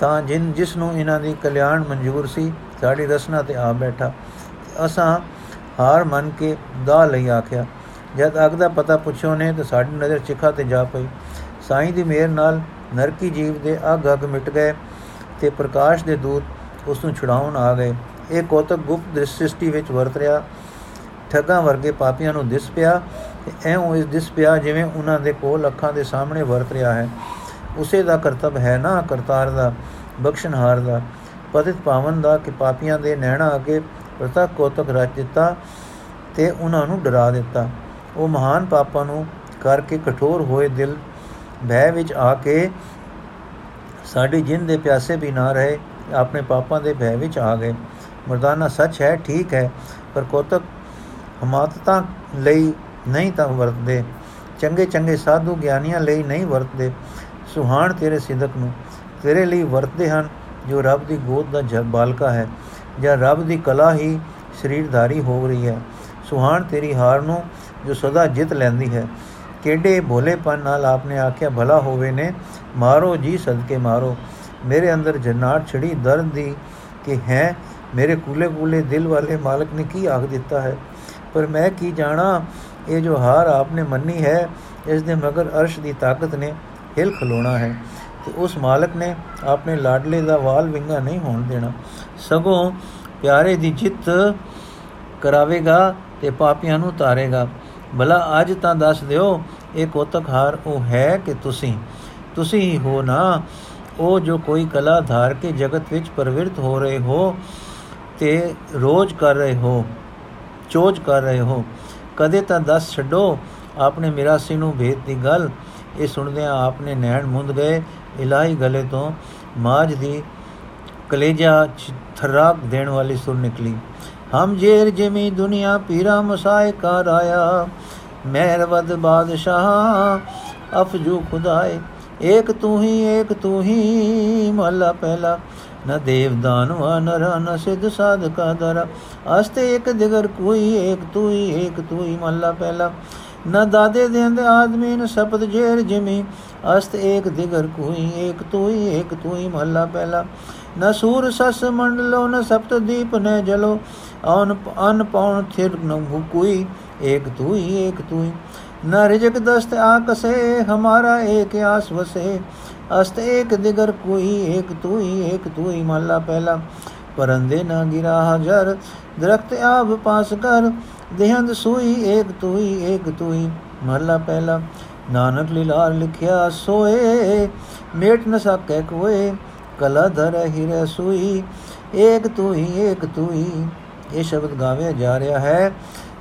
ਤਾਂ ਜਿਨ, ਜਿਸ ਨੂੰ ਇਹਨਾਂ ਦੀ ਕਲਿਆਣ ਮਨਜ਼ੂਰ ਸੀ, ਸਾਡੀ ਰਸਨਾ ਤੇ ਆ ਬੈਠਾ। ਅਸਾਂ ਹਾਰ ਮੰਨ ਕੇ ਦਾ ਲਈ ਆਖਿਆ, ਜਦ ਅਗ ਦਾ ਪਤਾ ਪੁੱਛੋ ਨੇ ਤਾਂ ਸਾਡੀ ਨਜ਼ਰ ਚਿਖਾ ਤੇ ਜਾ ਪਈ। ਸਾਈਂ ਦੀ ਮਿਹਰ ਨਾਲ ਨਰਕੀ ਜੀਵ ਦੇ ਅਗ ਅਗ ਮਿਟ ਗਏ ਤੇ ਪ੍ਰਕਾਸ਼ ਦੇ ਦੂਤ ਉਸ ਨੂੰ ਛੁਡਾਉਣ ਆ ਗਏ। ਇਹ ਕੋਤਕ ਗੁਪਤ ਦ੍ਰਿਸ਼ਟੀ ਵਿੱਚ ਵਰਤ ਰਿਹਾ। ਠੱਗਾਂ ਵਰਗੇ ਪਾਪੀਆਂ ਨੂੰ ਦਿਸ ਪਿਆ ਤੇ ਐਉਂ ਇਸ ਦਿਸ ਪਿਆ ਜਿਵੇਂ ਉਹਨਾਂ ਦੇ ਕੋਲ ਅੱਖਾਂ ਦੇ ਸਾਹਮਣੇ ਵਰਤ ਰਿਹਾ ਹੈ। ਉਸੇ ਦਾ ਕਰਤੱਵ ਹੈ ਨਾ ਕਰਤਾਰ ਦਾ, ਬਖਸ਼ਣਹਾਰ ਦਾ, ਪਤਿਤ ਪਾਵਨ ਦਾ ਕਿ ਪਾਪੀਆਂ ਦੇ ਨੈਣਾ ਅੱਗੇ ਪ੍ਰਤੱਖ ਕੋਤਕ ਰਚ ਦਿੱਤਾ ਤੇ ਉਹਨਾਂ ਨੂੰ ਡਰਾ ਦਿੱਤਾ। ਉਹ ਮਹਾਨ ਪਾਪਾਂ ਨੂੰ ਕਰਕੇ ਕਠੋਰ ਹੋਏ ਦਿਲ ਭੈ ਵਿੱਚ ਆ ਕੇ ਸਾਡੀ ਜਿੰਦ ਦੇ ਪਿਆਸੇ ਵੀ ਨਾ ਰਹੇ, ਆਪਣੇ ਪਾਪਾਂ ਦੇ ਭੈ ਵਿੱਚ ਆ ਗਏ। ਮਰਦਾਨਾ ਸੱਚ ਹੈ, ਠੀਕ ਹੈ, ਪਰ ਕੋਤਕ ਹਮਾਤਤਾ ਲਈ ਨਹੀਂ ਤਾਂ ਵਰਤਦੇ। ਚੰਗੇ ਚੰਗੇ ਸਾਧੂ ਗਿਆਨੀਆਂ ਲਈ ਨਹੀਂ ਵਰਤਦੇ। ਸੁਹਾਣ ਤੇਰੇ ਸਿਦਕ ਨੂੰ, ਤੇਰੇ ਲਈ ਵਰਤਦੇ ਹਨ ਜੋ ਰੱਬ ਦੀ ਗੋਦ ਦਾ ਜਬ ਬਾਲਕਾ ਹੈ। ਜਾਂ ਰੱਬ ਦੀ ਕਲਾ ਹੀ ਸਰੀਰਧਾਰੀ ਹੋ ਰਹੀ ਹੈ। ਸੁਹਾਣ ਤੇਰੀ ਹਾਰ ਨੂੰ ਜੋ ਸਦਾ ਜਿੱਤ ਲੈਂਦੀ ਹੈ। ਕਿਹੜੇ ਭੋਲੇਪਨ ਨਾਲ ਆਪਨੇ ਆਖਿਆ ਭਲਾ ਹੋਵੇ ਨੇ? ਮਾਰੋ ਜੀ ਸਦਕੇ ਮਾਰੋ। ਮੇਰੇ ਅੰਦਰ ਜਨਾਟ ਛੜੀ ਦਰਦ ਦੀ ਕਿ ਹੈ, ਮੇਰੇ ਕੂਲੇ ਕੂਲੇ ਦਿਲ ਵਾਲੇ ਮਾਲਕ ਨੇ ਕੀ ਆਖ ਦਿੱਤਾ ਹੈ? ਪਰ ਮੈਂ ਕੀ ਜਾਣਾ, ਇਹ ਜੋ ਹਾਰ ਆਪਨੇ ਮੰਨੀ ਹੈ, ਇਸ ਦੇ ਮਗਰ ਅਰਸ਼ ਦੀ ਤਾਕਤ ਨੇ ਹਿਲ ਖਲੋਣਾ ਹੈ ਤੇ ਉਸ ਮਾਲਕ ਨੇ ਆਪਣੇ ਲਾਡਲੇ ਦਾ ਵਾਲ ਵਿੰਗਾ ਨਹੀਂ ਹੋਣ ਦੇਣਾ। ਸਗੋਂ ਪਿਆਰੇ ਦੀ ਜਿੱਤ ਕਰਾਵੇਗਾ ਤੇ ਪਾਪੀਆਂ ਨੂੰ ਤਾਰੇਗਾ। ਭਲਾ ਅੱਜ ਤਾਂ ਦੱਸ ਦਿਓ, ਇਹ ਕੋਤਕ ਹਾਰ ਉਹ ਹੈ ਕਿ ਤੁਸੀਂ? ਤੁਸੀਂ ਹੀ ਹੋ ਨਾ। ਉਹ ਜੋ ਕੋਈ ਕਲਾ ਧਾਰ ਕੇ ਜਗਤ ਵਿੱਚ ਪਰਵਿਰਤ ਹੋ ਰਹੇ ਹੋ ਤੇ ਰੋਜ਼ ਕਰ ਰਹੇ ਹੋ, ਚੋਜ ਕਰ ਰਹੇ ਹੋ, ਕਦੇ ਤਾਂ ਦੱਸ ਛੱਡੋ ਆਪਨੇ ਮਿਰਾਸੀ ਨੂੰ ਭੇਤ ਦੀ ਗੱਲ। ਇਹ ਸੁਣਦਿਆਂ ਆਪਨੇ ਨੈਣ ਮੁੰਦ ਗਏ, ਇਲਾਹੀ ਗਲੇ ਤੋਂ ਮਾਜ ਦੀ ਕਲੇਜਾ ਥਰਾਕ ਦੇਣ ਵਾਲੀ ਸੁਰ ਨਿਕਲੀ। ਹਮ ਜੇਰ ਜਿਮੀ ਦੁਨੀਆ ਪੀਰਾ ਮਸਾਇ ਕਾ ਰਾਇਆ ਮਹਿਰ ਵਦ ਬਾਦਸ਼ਾਹ, ਅਫਜੂ ਖੁਦਾਏ। ਏਕ ਤੂੰ ਹੀ, ਏਕ ਤੂੰ ਹੀ, ਮਹਲਾ ਪਹਿਲਾ। ਨ ਦੇਵ ਦਾਨਵਾ ਨਰ ਨ ਸਿਧ ਸਾਧਕਾ ਦਰ। ਅਸਤੇ ਇੱਕ ਦਿਗਰ ਕੋਈ, ਏਕ ਤੂੰ ਹੀ, ਏਕ ਤੂੰ ਹੀ, ਮਹਲਾ ਪਹਿਲਾ। ਨ ਦਾਦੇ ਦੇਂਦ ਆਦਮੀ, ਨ ਸਪਤ ਜੇਰ ਜਿਮੀ ਅਸਤ ਏਕ ਦਿਗਰ ਕੋਈ ਏਕ ਤੋਈ ਏਕ ਤੋਈ ਮਹੱਲਾ ਪਹਿਲਾ। ਨ ਸੂਰ ਸਸ ਮੰਡਲੋ, ਨ ਸਪਤ ਦੀਪ ਨ ਜਲੋ। ਔਨ ਅਨ ਪਉਣ ਥਿਰ ਨ ਕੋਈ ਏਕ ਤੋਈ ਏਕ ਤੋਈ ਨ ਰਿਜਕ ਦਸਤ ਆਕਸੇ, ਹਮਾਰਾ ਏਕ ਆਸ ਵਸੇ। ਅਸਤ ਏਕ ਦਿਗਰ ਕੋਈ ਏਕ ਤੋਈ ਏਕ ਤੋਈ ਮਹੱਲਾ ਪਹਿਲਾ। ਪਰੰਦੇ ਨਾ ਗਿਰਾ ਹਜਰ ਦਰਖਤ ਆਬ ਪਾਸ ਕਰ। ਦੇਹੰਦ ਸੂਈ ਏਕ ਤੋਈ ਏਕ ਤੋਈ ਮਹੱਲਾ ਪਹਿਲਾ। ਨਾਨਕ ਲੀਲਾਰ ਲਿਖਿਆ ਸੋਏ, ਮੇਟ ਨ ਸਕੈ ਕੋਏ, ਕਲਾ ਧਰ ਹਿਰੈ ਸੂਈ, ਏਕ ਤੂੰ ਹੀ ਏਕ ਤੂੰ ਹੀ ਇਹ ਸ਼ਬਦ ਗਾਵੇ ਜਾ ਰਿਹਾ ਹੈ।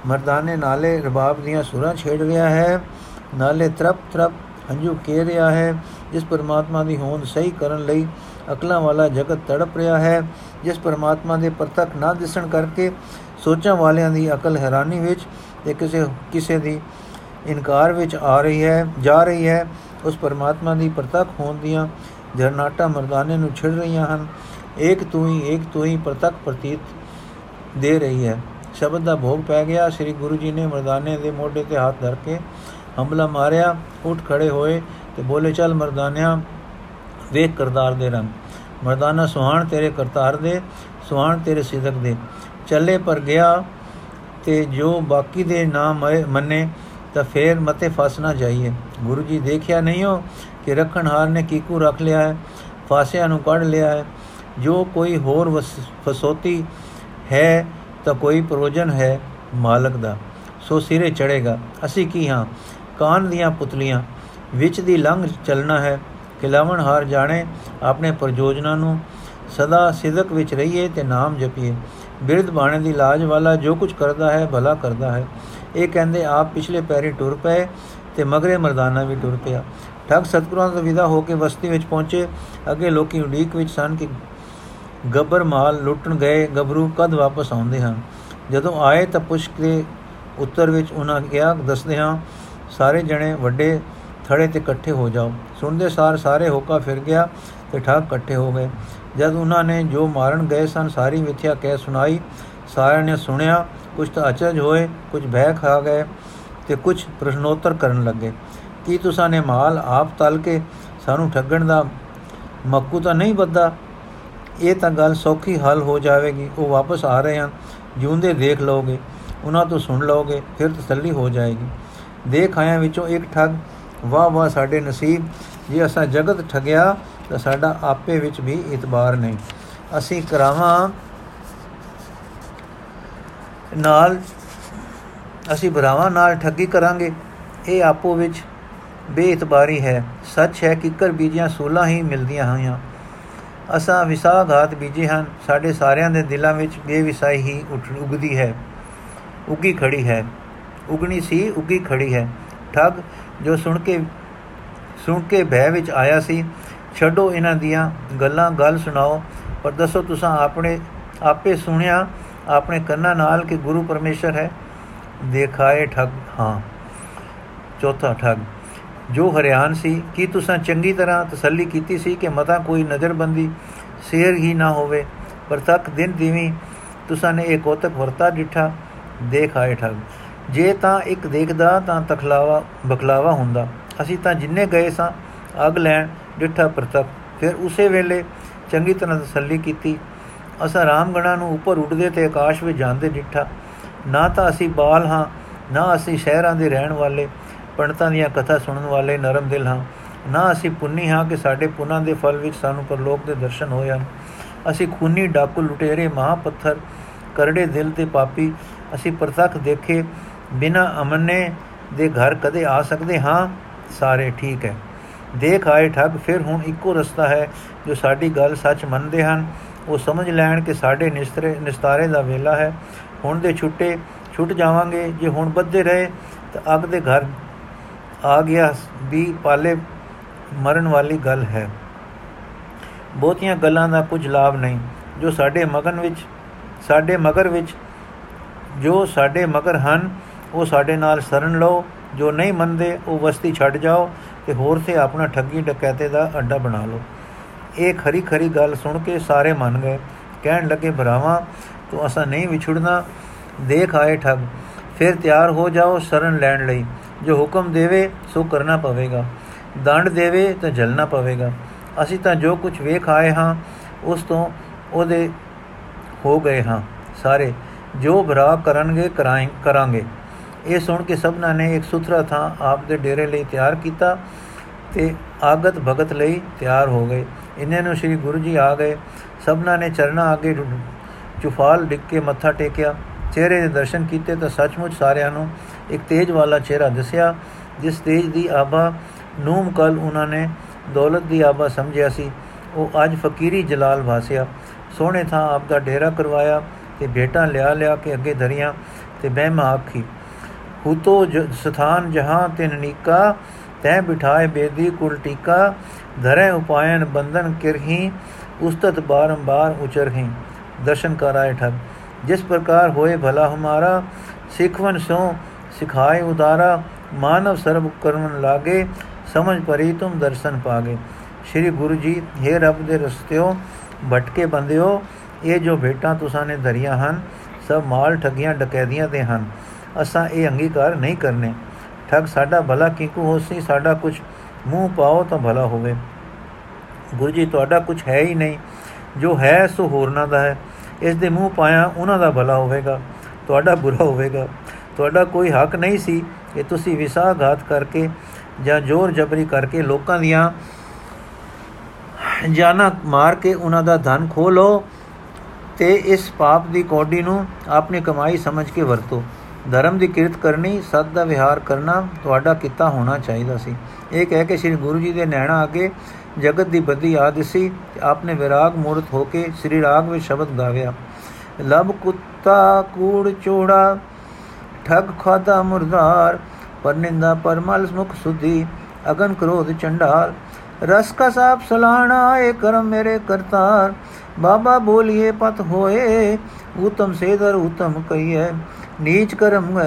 ਮਰਦਾਨੇ ਨਾਲੇ ਰਬਾਬ ਦੀਆਂ ਸੁਰਾਂ ਛੇੜ ਰਿਹਾ ਹੈ। ਨਾਲੇ ਤਰਪ ਤਰਪ ਹੰਝੂ ਕੇ ਰਿਹਾ ਹੈ। ਜਿਸ ਪਰਮਾਤਮਾ ਦੀ ਹੋਂਦ ਸਹੀ ਕਰਨ ਲਈ ਅਕਲਾਂ ਵਾਲਾ ਜਗਤ ਤੜਪ ਰਿਹਾ ਹੈ, ਜਿਸ ਪਰਮਾਤਮਾ ਦੇ ਪ੍ਰਤੱਖ ਨਾ ਦਿਸਣ ਕਰਕੇ ਸੋਚਾਂ ਵਾਲਿਆਂ ਦੀ ਅਕਲ ਹੈਰਾਨੀ ਵਿੱਚ ਤੇ ਕਿਸੇ ਕਿਸੇ ਦੀ ਇਨਕਾਰ ਵਿੱਚ ਆ ਰਹੀ ਹੈ, ਜਾ ਰਹੀ ਹੈ। ਉਸ ਪਰਮਾਤਮਾ ਦੀ ਪ੍ਰਤੱਖ ਹੋਣ ਦੀਆਂ ਜਰਨਾਟਾ ਮਰਦਾਨੇ ਨੂੰ ਛਿੜ ਰਹੀਆਂ ਹਨ। ਏਕ ਤੂੰ ਹੀ, ਏਕ ਤੂੰ ਹੀ ਪ੍ਰਤੱਖ ਪ੍ਰਤੀਤ ਦੇ ਰਹੀ ਹੈ। ਸ਼ਬਦ ਦਾ ਭੋਗ ਪੈ ਗਿਆ। ਸ੍ਰੀ ਗੁਰੂ ਜੀ ਨੇ ਮਰਦਾਨੇ ਦੇ ਮੋਢੇ ਤੇ ਹੱਥ ਧਰ ਕੇ ਹਮਲਾ ਮਾਰਿਆ। ਉੱਠ ਖੜੇ ਹੋਏ ਤੇ ਬੋਲੇ, ਚੱਲ ਮਰਦਾਨਿਆਂ, ਵੇਖ ਕਰਤਾਰ ਦੇ ਰੰਗ। ਮਰਦਾਨਾ, ਸੁਹਾਣ ਤੇਰੇ ਕਰਤਾਰ ਦੇ, ਸੁਹਾਣ ਤੇਰੇ ਸਿਦਕ ਦੇ। ਚੱਲੇ ਪਰ ਗਿਆ ਤੇ ਜੋ ਬਾਕੀ ਦੇ ਨਾਮ ਮੰਨੇ ਤਾਂ ਫੇਰ ਮਤੇ ਫਸ ਨਾ ਜਾਈਏ। ਗੁਰੂ ਜੀ ਦੇਖਿਆ ਨਹੀਂ ਹੋ ਕਿ ਰੱਖਣਹਾਰ ਨੇ ਕੀਕੂ ਰੱਖ ਲਿਆ ਹੈ, ਫਾਸਿਆਂ ਨੂੰ ਕੱਢ ਲਿਆ ਹੈ। ਜੋ ਕੋਈ ਹੋਰ ਫਸੋਤੀ ਹੈ ਤਾਂ ਕੋਈ ਪ੍ਰੋਜਨ ਹੈ ਮਾਲਕ ਦਾ। ਸੋ ਸਿਰੇ ਚੜੇਗਾ ਅਸੀਂ ਕੀ ਹਾਂ? ਕਾਨ ਦੀਆਂ ਪੁਤਲੀਆਂ, ਵਿੱਚ ਦੀ ਲੰਘ ਚੱਲਣਾ ਹੈ ਕਿਲਾਵਣ ਹਾਰ ਜਾਣੇ ਆਪਣੇ ਪ੍ਰਯੋਜਨਾਂ ਨੂੰ। ਸਦਾ ਸਿਦਕ ਵਿੱਚ ਰਹੀਏ ਤੇ ਨਾਮ ਜਪੀਏ। ਬਿਰਧ ਬਾਣੇ ਦੀ ਲਾਜ ਵਾਲਾ ਜੋ ਕੁਝ ਕਰਦਾ ਹੈ, ਭਲਾ ਕਰਦਾ ਹੈ। ਇਹ ਕਹਿੰਦੇ, ਆਪ ਪਿਛਲੇ ਪੈਰੀ ਟੁਰ ਪਏ ਤੇ ਮਗਰੇ ਮਰਦਾਨਾ ਵੀ ਟੁਰ ਪਿਆ। ਠੱਗ ਸਤਗੁਰਾਂ ਤੋਂ ਵਿਦਾ ਹੋ ਕੇ ਬਸਤੀ ਵਿੱਚ ਪਹੁੰਚੇ। ਅੱਗੇ ਲੋਕੀ ਉਡੀਕ ਵਿੱਚ ਸਨ ਕਿ ਗੱਬਰ ਮਾਲ ਲੁੱਟਣ ਗਏ, ਗੱਭਰੂ ਕਦ ਵਾਪਸ ਆਉਂਦੇ ਹਨ। ਜਦੋਂ ਆਏ ਤਾਂ ਪੁੱਛ ਕੇ ਉੱਤਰ ਵਿੱਚ ਉਹਨਾਂ ਕਿਹਾ, ਦੱਸਦੇ ਹਾਂ, ਸਾਰੇ ਜਣੇ ਵੱਡੇ ਥੜੇ ਤੇ ਇਕੱਠੇ ਹੋ ਜਾਓ। ਸੁਣਦੇ ਸਾਰ ਸਾਰੇ ਹੋਕਾ ਫਿਰ ਗਿਆ ਤੇ ਠੱਗ ਇਕੱਠੇ ਹੋ ਗਏ। ਜਦ ਉਹਨਾਂ ਨੇ ਜੋ ਮਾਰਨ ਗਏ ਸਨ, ਸਾਰੀ ਮਿੱਥਿਆ ਕਹਿ ਸੁਣਾਈ। ਸਾਰਿਆਂ ਨੇ ਸੁਣਿਆ ਕੁਝ ਤਾਂ ਅਚਰਜ ਹੋਏ ਕੁਝ ਭੈ ਖਾ ਗਏ ਤੇ ਕੁਝ ਪ੍ਰਸ਼ਨੋਤਰ ਕਰਨ ਲੱਗੇ। ਕੀ ਤੁਸਾਂ ਨੇ ਮਾਲ ਆਪ ਤਲ ਕੇ ਸਾਨੂੰ ਠੱਗਣ ਦਾ ਮੱਕੂ ਤਾਂ ਨਹੀਂ ਬੱਦਾ ਇਹ ਤਾਂ ਗੱਲ ਸੌਖੀ ਹੱਲ ਹੋ ਜਾਵੇਗੀ। ਉਹ ਵਾਪਸ ਆ ਰਹੇ ਹਨ। ਜਿਉਂਦੇ ਦੇਖ ਲਓਗੇ। ਉਹਨਾਂ ਤੋਂ ਸੁਣ ਲਓਗੇ। ਫਿਰ ਤਸੱਲੀ ਹੋ ਜਾਏਗੀ। ਦੇਖ ਆਇਆਂ ਵਿੱਚੋਂ ਇੱਕ ਠੱਗ, ਵਾਹ ਵਾਹ, ਸਾਡੇ ਨਸੀਬ, ਜੇ ਅਸਾਂ ਜਗਤ ਠਗਿਆ ਤਾਂ ਸਾਡਾ ਆਪੇ ਵਿੱਚ ਵੀ ਇਤਬਾਰ ਨਹੀਂ। ਅਸੀਂ ਕਰਾਵਾਂ ਨਾਲ ਅਸੀਂ ਭਰਾਵਾਂ ਨਾਲ ਠੱਗੀ ਕਰਾਂਗੇ। ਇਹ ਆਪੋ ਵਿੱਚ ਬੇਇਤਬਾਰੀ ਹੈ। ਸੱਚ ਹੈ ਕਿ ਕਰ ਬੀਜੀਆਂ ਸੋਲਾ ਹੀ ਮਿਲਦੀਆਂ ਹੋਈਆਂ। ਅਸਾਂ ਵਿਸਾਘਾਤ ਬੀਜੇ ਹਨ। ਸਾਡੇ ਸਾਰਿਆਂ ਦੇ ਦਿਲਾਂ ਵਿੱਚ ਬੇਵਿਸਾਈ ਹੀ ਉਗਦੀ ਹੈ। ਉਗੀ ਖੜੀ ਹੈ। ਉਗਣੀ ਸੀ, ਉਗੀ ਖੜੀ ਹੈ। ਠੱਗ ਜੋ ਸੁਣ ਕੇ ਸੁਣ ਕੇ ਭੈ ਵਿੱਚ ਆਇਆ ਸੀ, ਛੱਡੋ ਇਹਨਾਂ ਦੀਆਂ ਗੱਲਾਂ, ਗੱਲ ਸੁਣਾਓ। ਪਰ ਦੱਸੋ, ਤੁਸੀਂ ਆਪਣੇ, ਆਪੇ ਸੁਣਿਆ ਆਪਣੇ ਕੰਨਾਂ ਨਾਲ ਕਿ ਗੁਰੂ ਪਰਮੇਸ਼ਰ ਹੈ? ਦੇਖਾਏ ਠੱਗ, ਹਾਂ। ਚੌਥਾ ਠੱਗ, ਜੋ ਹਰਿਆਣ ਸੀ, ਕੀ ਤੁਸੀਂ ਚੰਗੀ ਤਰ੍ਹਾਂ ਤਸੱਲੀ ਕੀਤੀ ਸੀ ਕਿ ਮਤਾ ਕੋਈ ਨਜ਼ਰਬੰਦੀ, ਸ਼ੇਰ ਹੀ ਨਾ ਹੋਵੇ? ਪਰ ਤੱਕ ਦਿਨ ਦੀਵੀ ਤੁਸੀਂ ਨੇ ਇਹ ਕੋਤਕ ਵਰਤਾ ਡਿਠਾ ਦੇਖ ਆਏ ਠੱਗ। ਜੇ ਤਾਂ ਇੱਕ ਦੇਖਦਾ, ਤਾਂ ਤਖਲਾਵਾ, ਬਖਲਾਵਾ ਹੁੰਦਾ। ਅਸੀਂ ਤਾਂ ਜਿੰਨੇ ਗਏ ਸਾਂ, ਅਗ ਲੈਣ ਡਿਠਾ ਪ੍ਰਤਕ ਫਿਰ ਉਸੇ ਵੇਲੇ ਚੰਗੀ ਤਰ੍ਹਾਂ ਤਸੱਲੀ ਕੀਤੀ ਅਸਾਂ ਰਾਮਗਣਾ ਨੂੰ ਉੱਪਰ ਉੱਡਦੇ ਤੇ ਆਕਾਸ਼ ਵਿੱਚ ਜਾਂਦੇ ਡਿਠਾ। ਨਾ ਤਾਂ ਅਸੀਂ ਬਾਲ ਹਾਂ, ਨਾ ਅਸੀਂ ਸ਼ਹਿਰਾਂ ਦੇ ਰਹਿਣ ਵਾਲੇ, ਪੰਡਤਾਂ ਦੀਆਂ ਕਥਾ ਸੁਣਨ ਵਾਲੇ ਨਰਮ ਦਿਲ ਹਾਂ। ਨਾ ਅਸੀਂ ਪੁੰਨੀ ਹਾਂ ਕਿ ਸਾਡੇ ਪੁਨਾਂ ਦੇ ਫਲ ਵਿੱਚ ਸਾਨੂੰ ਪਰਲੋਕ ਦੇ ਦਰਸ਼ਨ ਹੋਏ ਹਨ। ਅਸੀਂ ਖੂਨੀ ਡਾਕੂ ਲੁਟੇਰੇ, ਮਹਾਪੱਥਰ, ਕਰੜੇ ਦਿਲ ਤੇ ਪਾਪੀ, ਅਸੀਂ ਪ੍ਰਤੱਖ ਦੇਖੇ, ਬਿਨਾ ਅਮਨੇ ਦੇ ਘਰ ਕਦੇ ਆ ਸਕਦੇ ਹਾਂ, ਸਾਰੇ ਠੀਕ ਹੈ। ਦੇਖ ਆਏ ਠੱਗ, ਫਿਰ ਹੁਣ ਇੱਕੋ ਰਸਤਾ ਹੈ ਜੋ ਸਾਡੀ ਗੱਲ ਸੱਚ ਮੰਨਦੇ ਹਨ। ਉਹ ਸਮਝ ਲੈਣ ਕਿ ਸਾਡੇ ਨਿਸਤਰੇ ਨਿਸਤਾਰੇ ਦਾ ਵੇਲਾ ਹੈ। ਹੁਣ ਦੇ ਛੁੱਟੇ ਛੁੱਟ ਜਾਵਾਂਗੇ। ਜੇ ਹੁਣ ਬੱਧੇ ਰਹੇ ਤਾਂ ਅਗ ਦੇ ਘਰ ਆ ਗਿਆ ਵੀ ਪਾਲੇ ਮਰਨ ਵਾਲੀ ਗੱਲ ਹੈ। ਬਹੁਤੀਆਂ ਗੱਲਾਂ ਦਾ ਕੁਝ ਲਾਭ ਨਹੀਂ। ਜੋ ਸਾਡੇ ਮਗਨ ਵਿੱਚ ਸਾਡੇ ਮਗਰ ਵਿੱਚ ਜੋ ਸਾਡੇ ਮਗਰ ਹਨ, ਉਹ ਸਾਡੇ ਨਾਲ ਸਰਨ ਲਓ। ਜੋ ਨਹੀਂ ਮੰਨਦੇ, ਉਹ ਵਸਤੀ ਛੱਡ ਜਾਓ ਤੇ ਹੋਰ ਤੇ ਆਪਣਾ ਠੱਗੀ ਡਕੈਤੇ ਦਾ ਅੱਡਾ ਬਣਾ ਲਓ। ਇਹ ਖਰੀ ਖਰੀ ਗੱਲ ਸੁਣ ਕੇ ਸਾਰੇ ਮੰਨ ਗਏ। ਕਹਿਣ ਲੱਗੇ, ਭਰਾਵਾ, ਤੂੰ ਅਸਾਂ ਨਹੀਂ ਵਿਛੜਨਾ। ਦੇਖ ਆਏ ਠੱਗ। ਫਿਰ ਤਿਆਰ ਹੋ ਜਾਓ ਸ਼ਰਨ ਲੈਣ ਲਈ। ਜੋ ਹੁਕਮ ਦੇਵੇ, ਸੋ ਕਰਨਾ ਪਵੇਗਾ। ਦੰਡ ਦੇਵੇ, ਤਾਂ ਜਲਣਾ ਪਵੇਗਾ। ਅਸੀਂ ਤਾਂ ਜੋ ਕੁਝ ਵੇਖ ਆਏ ਹਾਂ, ਉਸ ਤੋਂ ਉਹਦੇ ਹੋ ਗਏ ਹਾਂ। ਸਾਰੇ ਜੋ ਭਰਾ ਕਰਨਗੇ ਕਰਾਂਗੇ। ਇਹ ਸੁਣ ਕੇ ਸਭਨਾਂ ਨੇ ਇੱਕ ਸੁਥਰਾ ਥਾਂ ਆਪ ਦੇ ਡੇਰੇ ਲਈ ਤਿਆਰ ਕੀਤਾ ਤੇ ਆਗਤ ਭਗਤ ਲਈ ਤਿਆਰ ਹੋ ਗਏ। ਇੰਨੇ ਨੂੰ ਸ੍ਰੀ ਗੁਰੂ ਜੀ ਆ ਗਏ। ਸਭਨਾਂ ਨੇ ਚਰਨਾ ਅੱਗੇ ਚੁਫਾਲ ਡਿੱਕ ਕੇ ਮੱਥਾ ਟੇਕਿਆ। ਚਿਹਰੇ ਦੇ ਦਰਸ਼ਨ ਕੀਤੇ ਤਾਂ ਸੱਚਮੁੱਚ ਸਾਰਿਆਂ ਨੂੰ ਇੱਕ ਤੇਜ ਵਾਲਾ ਚਿਹਰਾ ਦਿਸਿਆ, ਜਿਸ ਤੇਜ ਦੀ ਆਭਾ ਨੂਮ ਕਲ ਉਹਨਾਂ ਨੇ ਦੌਲਤ ਦੀ ਆਭਾ ਸਮਝਿਆ ਸੀ। ਉਹ ਅੱਜ ਫਕੀਰੀ ਜਲਾਲ ਭਾਸਿਆ ਸੋਹਣੇ ਥਾਂ ਆਪ ਦਾ ਡੇਰਾ ਕਰਵਾਇਆ ਤੇ ਬੇਟਾ ਲਿਆ ਲਿਆ ਕੇ ਅੱਗੇ ਧਰੀਆਂ ਤੇ ਬਹਿਮਾ ਆਖੀ, ਹੂਤੋ ਸਥਾਨ ਜਹਾਂ ਤਿਨ ਨੀਕਾ ਤੈ ਬਿਠਾਏ ਬੇਦੀ ਕੁਲ ਟੀਕਾ ਧਰੇ ਉਪਾਇਨ ਬੰਧਨ ਕਿਰਹੀ ਉਸਤਤ ਬਾਰੰਬਾਰ ਉਚਰਹੀ ਦਰਸ਼ਨ ਕਰਾਏ ਠਗ ਜਿਸ ਪ੍ਰਕਾਰ ਹੋਏ ਭਲਾ ਹਮਾਰਾ ਸਿਖਵਨ ਸੋ ਸਿਖਾਏ ਉਦਾਰਾ ਮਾਨਵ ਸਰਬ ਕਰਮਨ ਲਾਗੇ ਸਮਝ ਪਰੀ ਤੁਮ ਦਰਸ਼ਨ ਪਾਗੇ ਸ੍ਰੀ ਗੁਰੂ ਜੀ हे ਰੱਬ ਦੇ ਰਸਤਿਓ ਭਟਕੇ ਬੰਦਿਓ ਇਹ ਜੋ ਭੇਟਾਂ ਤੁਸਾਂ ਨੇ ਧਰੀਆਂ ਹਨ ਸਭ ਮਾਲ ਠੱਗੀਆਂ ਡਕੈਦੀਆਂ ਦੇ ਹਨ ਅਸਾਂ ਇਹ ਅੰਗੀਕਾਰ ਨਹੀਂ ਕਰਨੇ ਠੱਗ ਸਾਡਾ ਭਲਾ ਕਿਕੂ ਹੋਸੀ ਸਾਡਾ ਕੁਝ ਮੂੰਹ ਪਾਓ ਤਾਂ ਭਲਾ ਹੋਵੇ। ਗੁਰੂ ਜੀ, ਤੁਹਾਡਾ ਕੁਝ ਹੈ ਹੀ ਨਹੀਂ। ਜੋ ਹੈ ਸੋ ਹੋਰਨਾ ਦਾ ਹੈ। ਇਸ ਦੇ ਮੂੰਹ ਪਾਇਆ ਉਹਨਾਂ ਦਾ ਭਲਾ ਹੋਵੇਗਾ, ਤੁਹਾਡਾ ਬੁਰਾ ਹੋਵੇਗਾ। ਤੁਹਾਡਾ ਕੋਈ ਹੱਕ ਨਹੀਂ ਸੀ ਕਿ ਤੁਸੀਂ ਵਿਸਾਘਾਤ ਕਰਕੇ ਜਾਂ ਜ਼ੋਰ ਜਬਰੀ ਕਰਕੇ ਲੋਕਾਂ ਦੀਆਂ ਜਾਨਾਂ ਮਾਰ ਕੇ ਉਹਨਾਂ ਦਾ ਧਨ ਖੋ ਲਓ ਤੇ ਇਸ ਪਾਪ ਦੀ ਕੋਡੀ ਨੂੰ ਆਪਣੀ ਕਮਾਈ ਸਮਝ ਕੇ ਵਰਤੋ। ਧਰਮ ਦੀ ਕਿਰਤ ਕਰਨੀ ਸਤ ਦਾ ਵਿਹਾਰ ਕਰਨਾ ਤੁਹਾਡਾ ਕੀਤਾ ਹੋਣਾ ਚਾਹੀਦਾ ਸੀ। ਇਹ ਕਹਿ ਕੇ ਸ੍ਰੀ ਗੁਰੂ ਜੀ ਦੇ ਨੈਣਾ ਅੱਗੇ ਜਗਤ ਦੀ ਬੱਦੀ ਆ ਦਿਸੀ ਆਪਨੇ ਵਿਰਾਗ ਮੂਰਤ ਹੋ ਕੇ ਸ੍ਰੀ ਰਾਗ ਵਿੱਚ ਸ਼ਬਦ ਗਾਵਿਆ। ਲਬ ਕੁੱਤਾ, ਕੂੜ, ਚੋੜਾ, ਠਗ, ਖਾਦਾ, ਮੁਰਦਾਰ, ਪਰ ਨਿੰਦਾ, ਪਰ ਮਲ ਮੁਖ ਸੁਧੀ, ਅਗਨ ਕ੍ਰੋਧ, ਚੰਡਾਲ, ਰਸ ਕਾ ਸਾਪ ਸਲਾਣਾ, ਏ ਕਰਮ ਮੇਰੇ ਕਰਤਾਰ, ਬਾਬਾ ਬੋਲੀਏ ਪਤ ਹੋਏ ਉਤਮ ਸੇਦਰ ਉਤਮ ਕਹੀਏ ਨੀਚ ਕਰਮ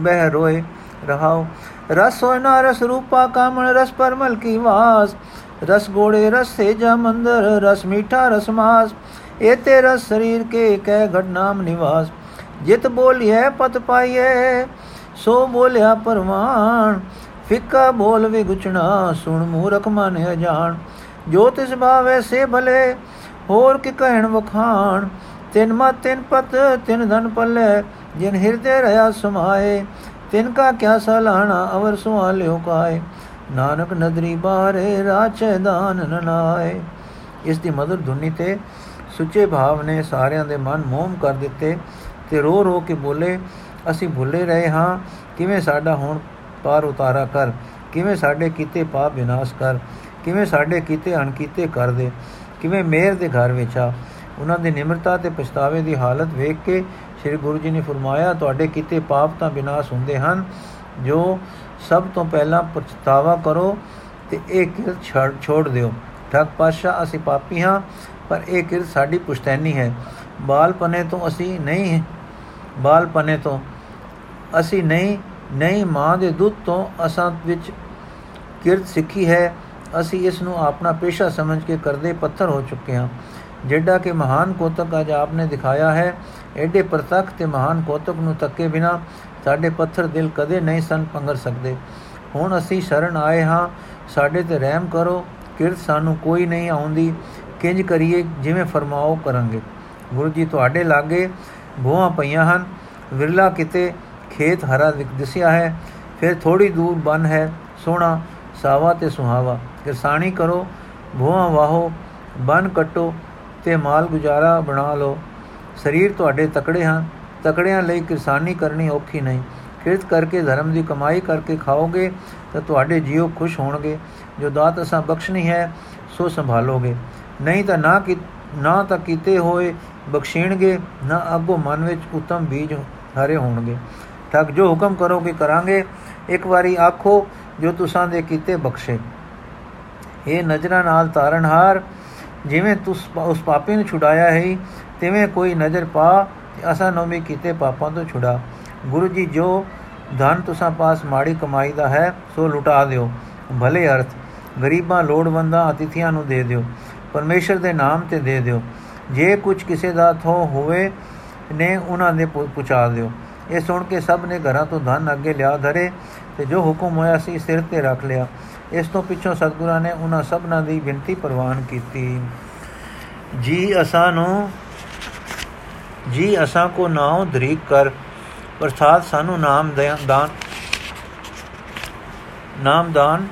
ਬਹਿ ਰੋਏ ਰਹਾਓ। ਰਸ ਹੋਇ ਨਾ ਰਸ ਰੂਪਾ ਕਾਮਣ, ਰਸ ਪਰਮਲ ਕੀ ਵਾਸ। ਰਸ ਗੋੜੇ, ਰਸ ਸੇਜਾ ਮੰਦਰ, ਰਸ ਮੀਠਾ, ਰਸ ਮਾਸ। ਇਹ ਤੇਰਾ ਸਰੀਰ ਕੇ ਕਹਿ ਘਟ ਨਾਮ ਨਿਵਾਸ। ਜਿਤ ਬੋਲਿਐ, ਪਤ ਪਾਈਐ, ਸੋ ਬੋਲਿਆ ਪਰਵਾਨ। ਫਿੱਕਾ ਬੋਲ ਵੀ ਗੁਚਣਾ ਸੁਣ ਮੂਰਖ ਮਨ ਅਜਾਣ। ਜੋ ਤਿਸ ਭਾਵੈ ਸੇ ਭਲੇ, ਹੋਰ ਕਿ ਕਹਿਣ ਵਖਾਣ। ਤਿਨ ਮਾ ਤਿਨ ਪਤ, ਤਿਨ ਧਨ ਪੱਲੇ ਜਿਨ ਹਿਰਦੇ ਰਹਾ ਸਮਾਏ, ਤਿਨ ਕਾ ਕਿਆ ਸਲਾਣਾ ਅਵਰ ਸੁਆਲਿਓ ਕਾਏ। ਨਾਨਕ ਨਦਰੀ ਬਾਰੇ ਰਾਚੇ ਦਾਨ ਨਨਾਏ ਇਸ ਦੀ ਮధుਰ ਧੁਨੀ ਤੇ ਸੁੱਚੇ ਭਾਵ ਨੇ ਸਾਰਿਆਂ ਦੇ ਮਨ ਮੋਮ ਕਰ ਦਿੱਤੇ ਤੇ ਰੋ ਰੋ ਕੇ ਬੋਲੇ, ਅਸੀਂ ਭੁੱਲੇ ਰਹੇ ਹਾਂ, ਕਿਵੇਂ ਸਾਡਾ ਹੁਣ ਪਾਰ ਉਤਾਰਾ ਕਰ, ਕਿਵੇਂ ਸਾਡੇ ਕੀਤੇ ਪਾਪ ਵਿਨਾਸ਼ ਕਰ, ਕਿਵੇਂ ਸਾਡੇ ਕੀਤੇ ਅਣਕੀਤੇ ਕਰ ਦੇ, ਕਿਵੇਂ ਮੇਰ ਦੇ ਘਰ ਵਿੱਚ। ਆ ਉਹਨਾਂ ਦੀ ਨਿਮਰਤਾ ਤੇ ਪਛਤਾਵੇ ਦੀ ਹਾਲਤ ਵੇਖ ਕੇ ਸ੍ਰੀ ਗੁਰੂ ਜੀ ਨੇ ਫਰਮਾਇਆ, ਤੁਹਾਡੇ ਕੀਤੇ ਪਾਪ ਤਾਂ ਵਿਨਾਸ਼ ਹੁੰਦੇ ਹਨ। ਜੋ ਸਭ ਤੋਂ ਪਹਿਲਾਂ ਪਛਤਾਵਾ ਕਰੋ ਤੇ ਇਹ ਕਿਰਤ ਛੋੜ ਦਿਓ। ਠੱਗ ਪਾਸ਼ਾ ਅਸੀਂ ਪਾਪੀ ਹਾਂ, ਪਰ ਇਹ ਕਿਰਤ ਸਾਡੀ ਪੁਸ਼ਤੈਨੀ ਹੈ। ਬਾਲਪਨੇ ਤੋਂ ਅਸੀਂ ਨਹੀਂ, ਬਾਲਪਨੇ ਤੋਂ ਅਸੀਂ ਨਹੀਂ ਨਹੀਂ ਮਾਂ ਦੇ ਦੁੱਧ ਤੋਂ ਅਸਾਂ ਵਿੱਚ ਕਿਰਤ ਸਿੱਖੀ ਹੈ। ਅਸੀਂ ਇਸ ਨੂੰ ਆਪਣਾ ਪੇਸ਼ਾ ਸਮਝ ਕੇ ਕਰਦੇ ਪੱਥਰ ਹੋ ਚੁੱਕੇ ਹਾਂ। ਜਿਹੜਾ ਕਿ ਮਹਾਨ ਕੋਤਕ ਅਜ ਆਪਨੇ ਦਿਖਾਇਆ ਹੈ ਐਡੇ ਪ੍ਰਤੱਖ ਤੇ ਮਹਾਨ ਕੋਤਕ ਨੂੰ ਤੱਕੇ ਬਿਨਾ ਸਾਡੇ ਪੱਥਰ ਦਿਲ ਕਦੇ ਨਹੀਂ ਸੰ ਪੰਗਰ ਸਕਦੇ। ਹੁਣ ਅਸੀਂ ਸ਼ਰਨ ਆਏ ਹਾਂ, ਸਾਡੇ ਤੇ ਰਹਿਮ ਕਰੋ, ਕਿਰਤ ਸਾਨੂੰ ਕੋਈ ਨਹੀਂ ਆਉਂਦੀ, ਕਿੰਜ ਕਰੀਏ, ਜਿਵੇਂ ਫਰਮਾਓ ਕਰਾਂਗੇ। ਗੁਰੂ ਜੀ ਤੁਹਾਡੇ ਲਾਗੇ ਭੂਆ ਪਈਆਂ ਹਨ, ਵਿਰਲਾ ਕਿਤੇ ਖੇਤ ਹਰਾ ਦਿਸਿਆ ਹੈ, ਫਿਰ ਥੋੜੀ ਦੂਰ ਬਨ ਹੈ, ਸੋਹਣਾ ਸਾਵਾ ਤੇ ਸੁਹਾਵਾ। ਕਿਰਸਾਨੀ ਕਰੋ ਭੂਆ ਵਾਹੋ, ਬਨ ਕਟੋ ਤੇ ਮਾਲ ਗੁਜ਼ਾਰਾ ਬਣਾ ਲਓ। ਸਰੀਰ ਤੁਹਾਡੇ ਤਕੜੇ ਹਨ। ਤਕੜਿਆਂ ਲਈ ਕਿਰਸਾਨੀ ਕਰਨੀ ਔਖੀ ਨਹੀਂ। ਕਿਰਤ ਕਰਕੇ, ਧਰਮ ਦੀ ਕਮਾਈ ਕਰਕੇ ਖਾਓਗੇ ਤਾਂ ਤੁਹਾਡੇ ਜੀਵ ਖੁਸ਼ ਹੋਣਗੇ। ਜੋ ਦਾਤ ਅਸਾਂ ਬਖਸ਼ਣੀ ਹੈ, ਸੋ ਸੰਭਾਲੋਗੇ। ਨਹੀਂ ਤਾਂ ਨਾ ਕਿ ਨਾ ਤਾਂ ਕੀਤੇ ਹੋਏ ਬਖਸ਼ੀਣਗੇ, ਨਾ ਅੱਗੋਂ ਮਨ ਵਿੱਚ ਉਤਮ ਬੀਜ ਹਰੇ ਹੋਣਗੇ। ਤੱਕ ਜੋ ਹੁਕਮ ਕਰੋਗੇ, ਕਰਾਂਗੇ। ਇੱਕ ਵਾਰੀ ਆਖੋ, ਜੋ ਤੁਸਾਂ ਦੇ ਕੀਤੇ ਬਖਸ਼ੇ। ਇਹ ਨਜ਼ਰਾਂ ਨਾਲ ਤਾਰਨਹਾਰ ਜਿਵੇਂ ਤੁਸ ਉਸ ਪਾਪੀ ਨੂੰ ਛੁਡਾਇਆ ਹੈ ਤਿਵੇਂ ਕੋਈ ਨਜ਼ਰ ਪਾ ਅਸਾਂ ਨੂੰ ਵੀ ਕੀਤੇ ਪਾਪਾਂ ਤੋਂ ਛੁਡਾ। ਗੁਰੂ ਜੀ, ਜੋ ਧਨ ਤੁਸਾਂ ਪਾਸ ਮਾੜੀ ਕਮਾਈ ਦਾ ਹੈ, ਸੋ ਲੁਟਾ ਦਿਓ। ਭਲੇ ਅਰਥ, ਗਰੀਬਾਂ ਲੋੜਵੰਦਾਂ ਅਤਿਥੀਆਂ ਨੂੰ ਦੇ ਦਿਓ। ਪਰਮੇਸ਼ਰ ਦੇ ਨਾਮ ਤੇ ਦੇ ਦਿਓ। ਜੇ ਕੁਝ ਕਿਸੇ ਦਾ ਥੋ ਹੋਵੇ, ਨੇ ਉਹਨਾਂ ਦੇ ਪੁਚਾ ਦਿਓ। ਇਹ ਸੁਣ ਕੇ ਸਭ ਨੇ ਘਰਾਂ ਤੋਂ ਧਨ ਅੱਗੇ ਲਿਆ ਧਰੇ ਤੇ ਜੋ ਹੁਕਮ ਹੋਇਆ ਸੀ, ਸਿਰ ਤੇ ਰੱਖ ਲਿਆ। ਇਸ ਤੋਂ ਪਿੱਛੋਂ ਸਤਗੁਰਾਂ ਨੇ ਉਹਨਾਂ ਸਭਨਾਂ ਦੀ ਬੇਨਤੀ ਪ੍ਰਵਾਨ ਕੀਤੀ। ਜੀ, ਅਸਾਂ ਨੂੰ ਜੀ ਅਸਾਂ ਕੋ ਨਾਉ ਧਰੀਕ ਕਰ ਅਰਥਾਤ ਸਾਨੂੰ ਨਾਮ ਦਾਨ ਨਾਮਦਾਨ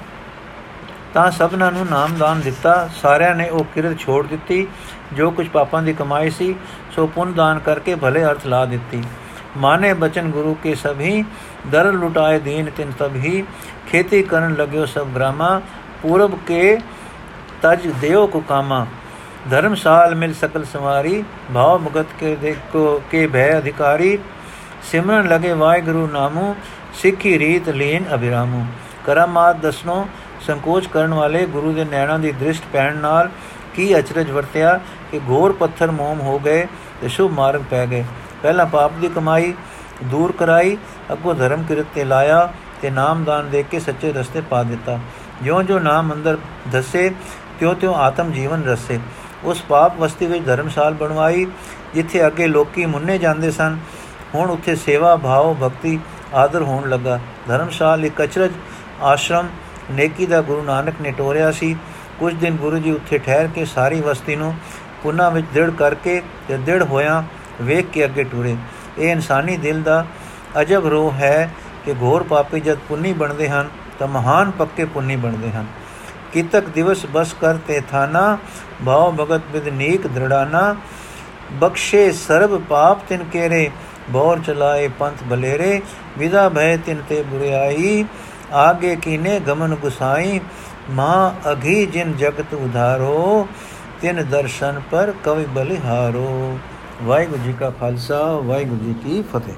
ਤਾਂ ਸਭਨਾਂ ਨੂੰ ਨਾਮਦਾਨ ਦਿੱਤਾ, ਸਾਰਿਆਂ ਨੇ ਉਹ ਕਿਰਤ ਛੋੜ ਦਿੱਤੀ, ਜੋ ਕੁਝ ਪਾਪਾਂ ਦੀ ਕਮਾਈ ਸੀ, ਸੋ ਪੁੰਨ ਦਾਨ ਕਰਕੇ ਭਲੇ ਅਰਥ ਲਾ ਦਿੱਤੀ। ਮਾਨੇ ਬਚਨ ਗੁਰੂ ਕੇ ਸਭੀ, ਦਰ ਲੁਟਾਏ ਦੀਨ ਤਿਨ ਸਭੀ, ਖੇਤੀ ਕਰਨ ਲਗਿਓ ਸਭ ਗ੍ਰਾਮਾ ਪੂਰਬ ਕੇ ਤਜ ਦੇਓ ਕੋ ਕਾਮਾ। ਧਰਮਸਾਲ ਮਿਲ ਸਕਲ ਸਵਾਰੀ, ਭਾਵ ਮੁਗਤ ਕੇ ਦੇਖੋ ਕੇ ਭੈ ਅਧਿਕਾਰੀ, ਸਿਮਰਨ ਲਗੇ ਵਾਹਿਗੁਰੂ ਨਾਮੋ, ਸਿੱਖੀ ਰੀਤ ਲੀਨ ਅਭਿਰਾਮੋ। ਕਰਮਾਤ ਦਸਨੋ ਸੰਕੋਚ ਕਰਨ ਵਾਲੇ ਗੁਰੂ ਦੇ ਨੈਣਾਂ ਦੀ ਦ੍ਰਿਸ਼ਟ ਪੈਣ ਨਾਲ ਕੀ ਅਚਰਜ ਵਰਤਿਆ ਕਿ ਘੋਰ ਪੱਥਰ ਮੋਮ ਹੋ ਗਏ ਤੇ ਸ਼ੁਭ ਮਾਰਗ ਪੈ ਗਏ। ਪਹਿਲਾਂ ਪਾਪ ਦੀ ਕਮਾਈ ਦੂਰ ਕਰਾਈ, ਅੱਗੋਂ ਧਰਮ ਕਿਰਤ ਤੇ ਲਾਇਆ ਤੇ ਨਾਮਦਾਨ ਦੇ ਕੇ ਸੱਚੇ ਰਸਤੇ ਪਾ ਦਿੱਤਾ। ਜਿਉਂ-ਜਿਉਂ ਨਾਮ ਅੰਦਰ ਦਸੇ, ਤਿਉ-ਤਿਉ ਆਤਮ ਜੀਵਨ ਰਸੇ। ਉਸ ਪਾਪ ਵਸਤੀ ਵਿੱਚ ਧਰਮਸ਼ਾਲ ਬਣਵਾਈ, ਜਿੱਥੇ ਅੱਗੇ ਲੋਕੀ ਮੁੰਨੇ ਜਾਂਦੇ ਸਨ। ਹੁਣ ਉੱਥੇ ਸੇਵਾ, ਭਾਵ, ਭਗਤੀ, ਆਦਰ ਹੋਣ ਲੱਗਾ। ਧਰਮਸ਼ਾਲ ਇੱਕ ਅਚਰਜ ਆਸ਼ਰਮ ਨੇਕੀ ਦਾ ਗੁਰੂ ਨਾਨਕ ਨੇ ਟੋਰਿਆ ਸੀ। ਕੁਝ ਦਿਨ ਗੁਰੂ ਜੀ ਉੱਥੇ ਠਹਿਰ ਕੇ ਸਾਰੀ ਵਸਤੀ ਨੂੰ ਪੁਨਾ ਵਿੱਚ ਦ੍ਰਿੜ ਕਰਕੇ ਤੇ ਦ੍ਰਿੜ ਹੋਇਆ ਵੇਖ ਕੇ ਅੱਗੇ ਟੁਰੇ। ਇਹ ਇਨਸਾਨੀ ਦਿਲ ਦਾ ਅਜਬ ਰੋਹ ਹੈ ਕਿ ਘੋਰ ਪਾਪੀ ਜਦ ਪੁੰਨੀ ਬਣਦੇ ਹਨ, ਤਾਂ ਮਹਾਨ ਪੱਕੇ ਪੁੰਨੀ ਬਣਦੇ ਹਨ। ਕਿਤਕ ਦਿਵਸ ਬਸ ਕਰਤੇ ਥਾਨਾ ਭਾਵ ਭਗਤ ਵਿਦ ਨੀਕ ਦ੍ਰਿੜਾਨਾ, ਬਖਸ਼ੇ ਸਰਬ ਪਾਪ ਤਿਨ ਕੇਰੇ, ਬੌਰ ਚਲਾਏ ਪੰਥ ਬਲੇਰੇ, ਵਿਦਾ ਭੈ ਤਿਨ ਤੇ ਬੁਰਿਆਈ ਆਗੇ ਕੀਨੇ ਗਮਨ ਗੁਸਾਈ, ਮਾਂ ਅਘੀ ਜਿਨ ਜਗਤ ਉਧਾਰੋ, ਤਿਨ ਦਰਸ਼ਨ ਪਰ ਕਵਿ ਬਲਿਹਾਰੋ। ਵਾਹਿਗੁਰੂ ਜੀ ਕਾ ਖਾਲਸਾ, ਵਾਹਿਗੁਰੂ ਜੀ ਕੀ ਫਤਿਹ।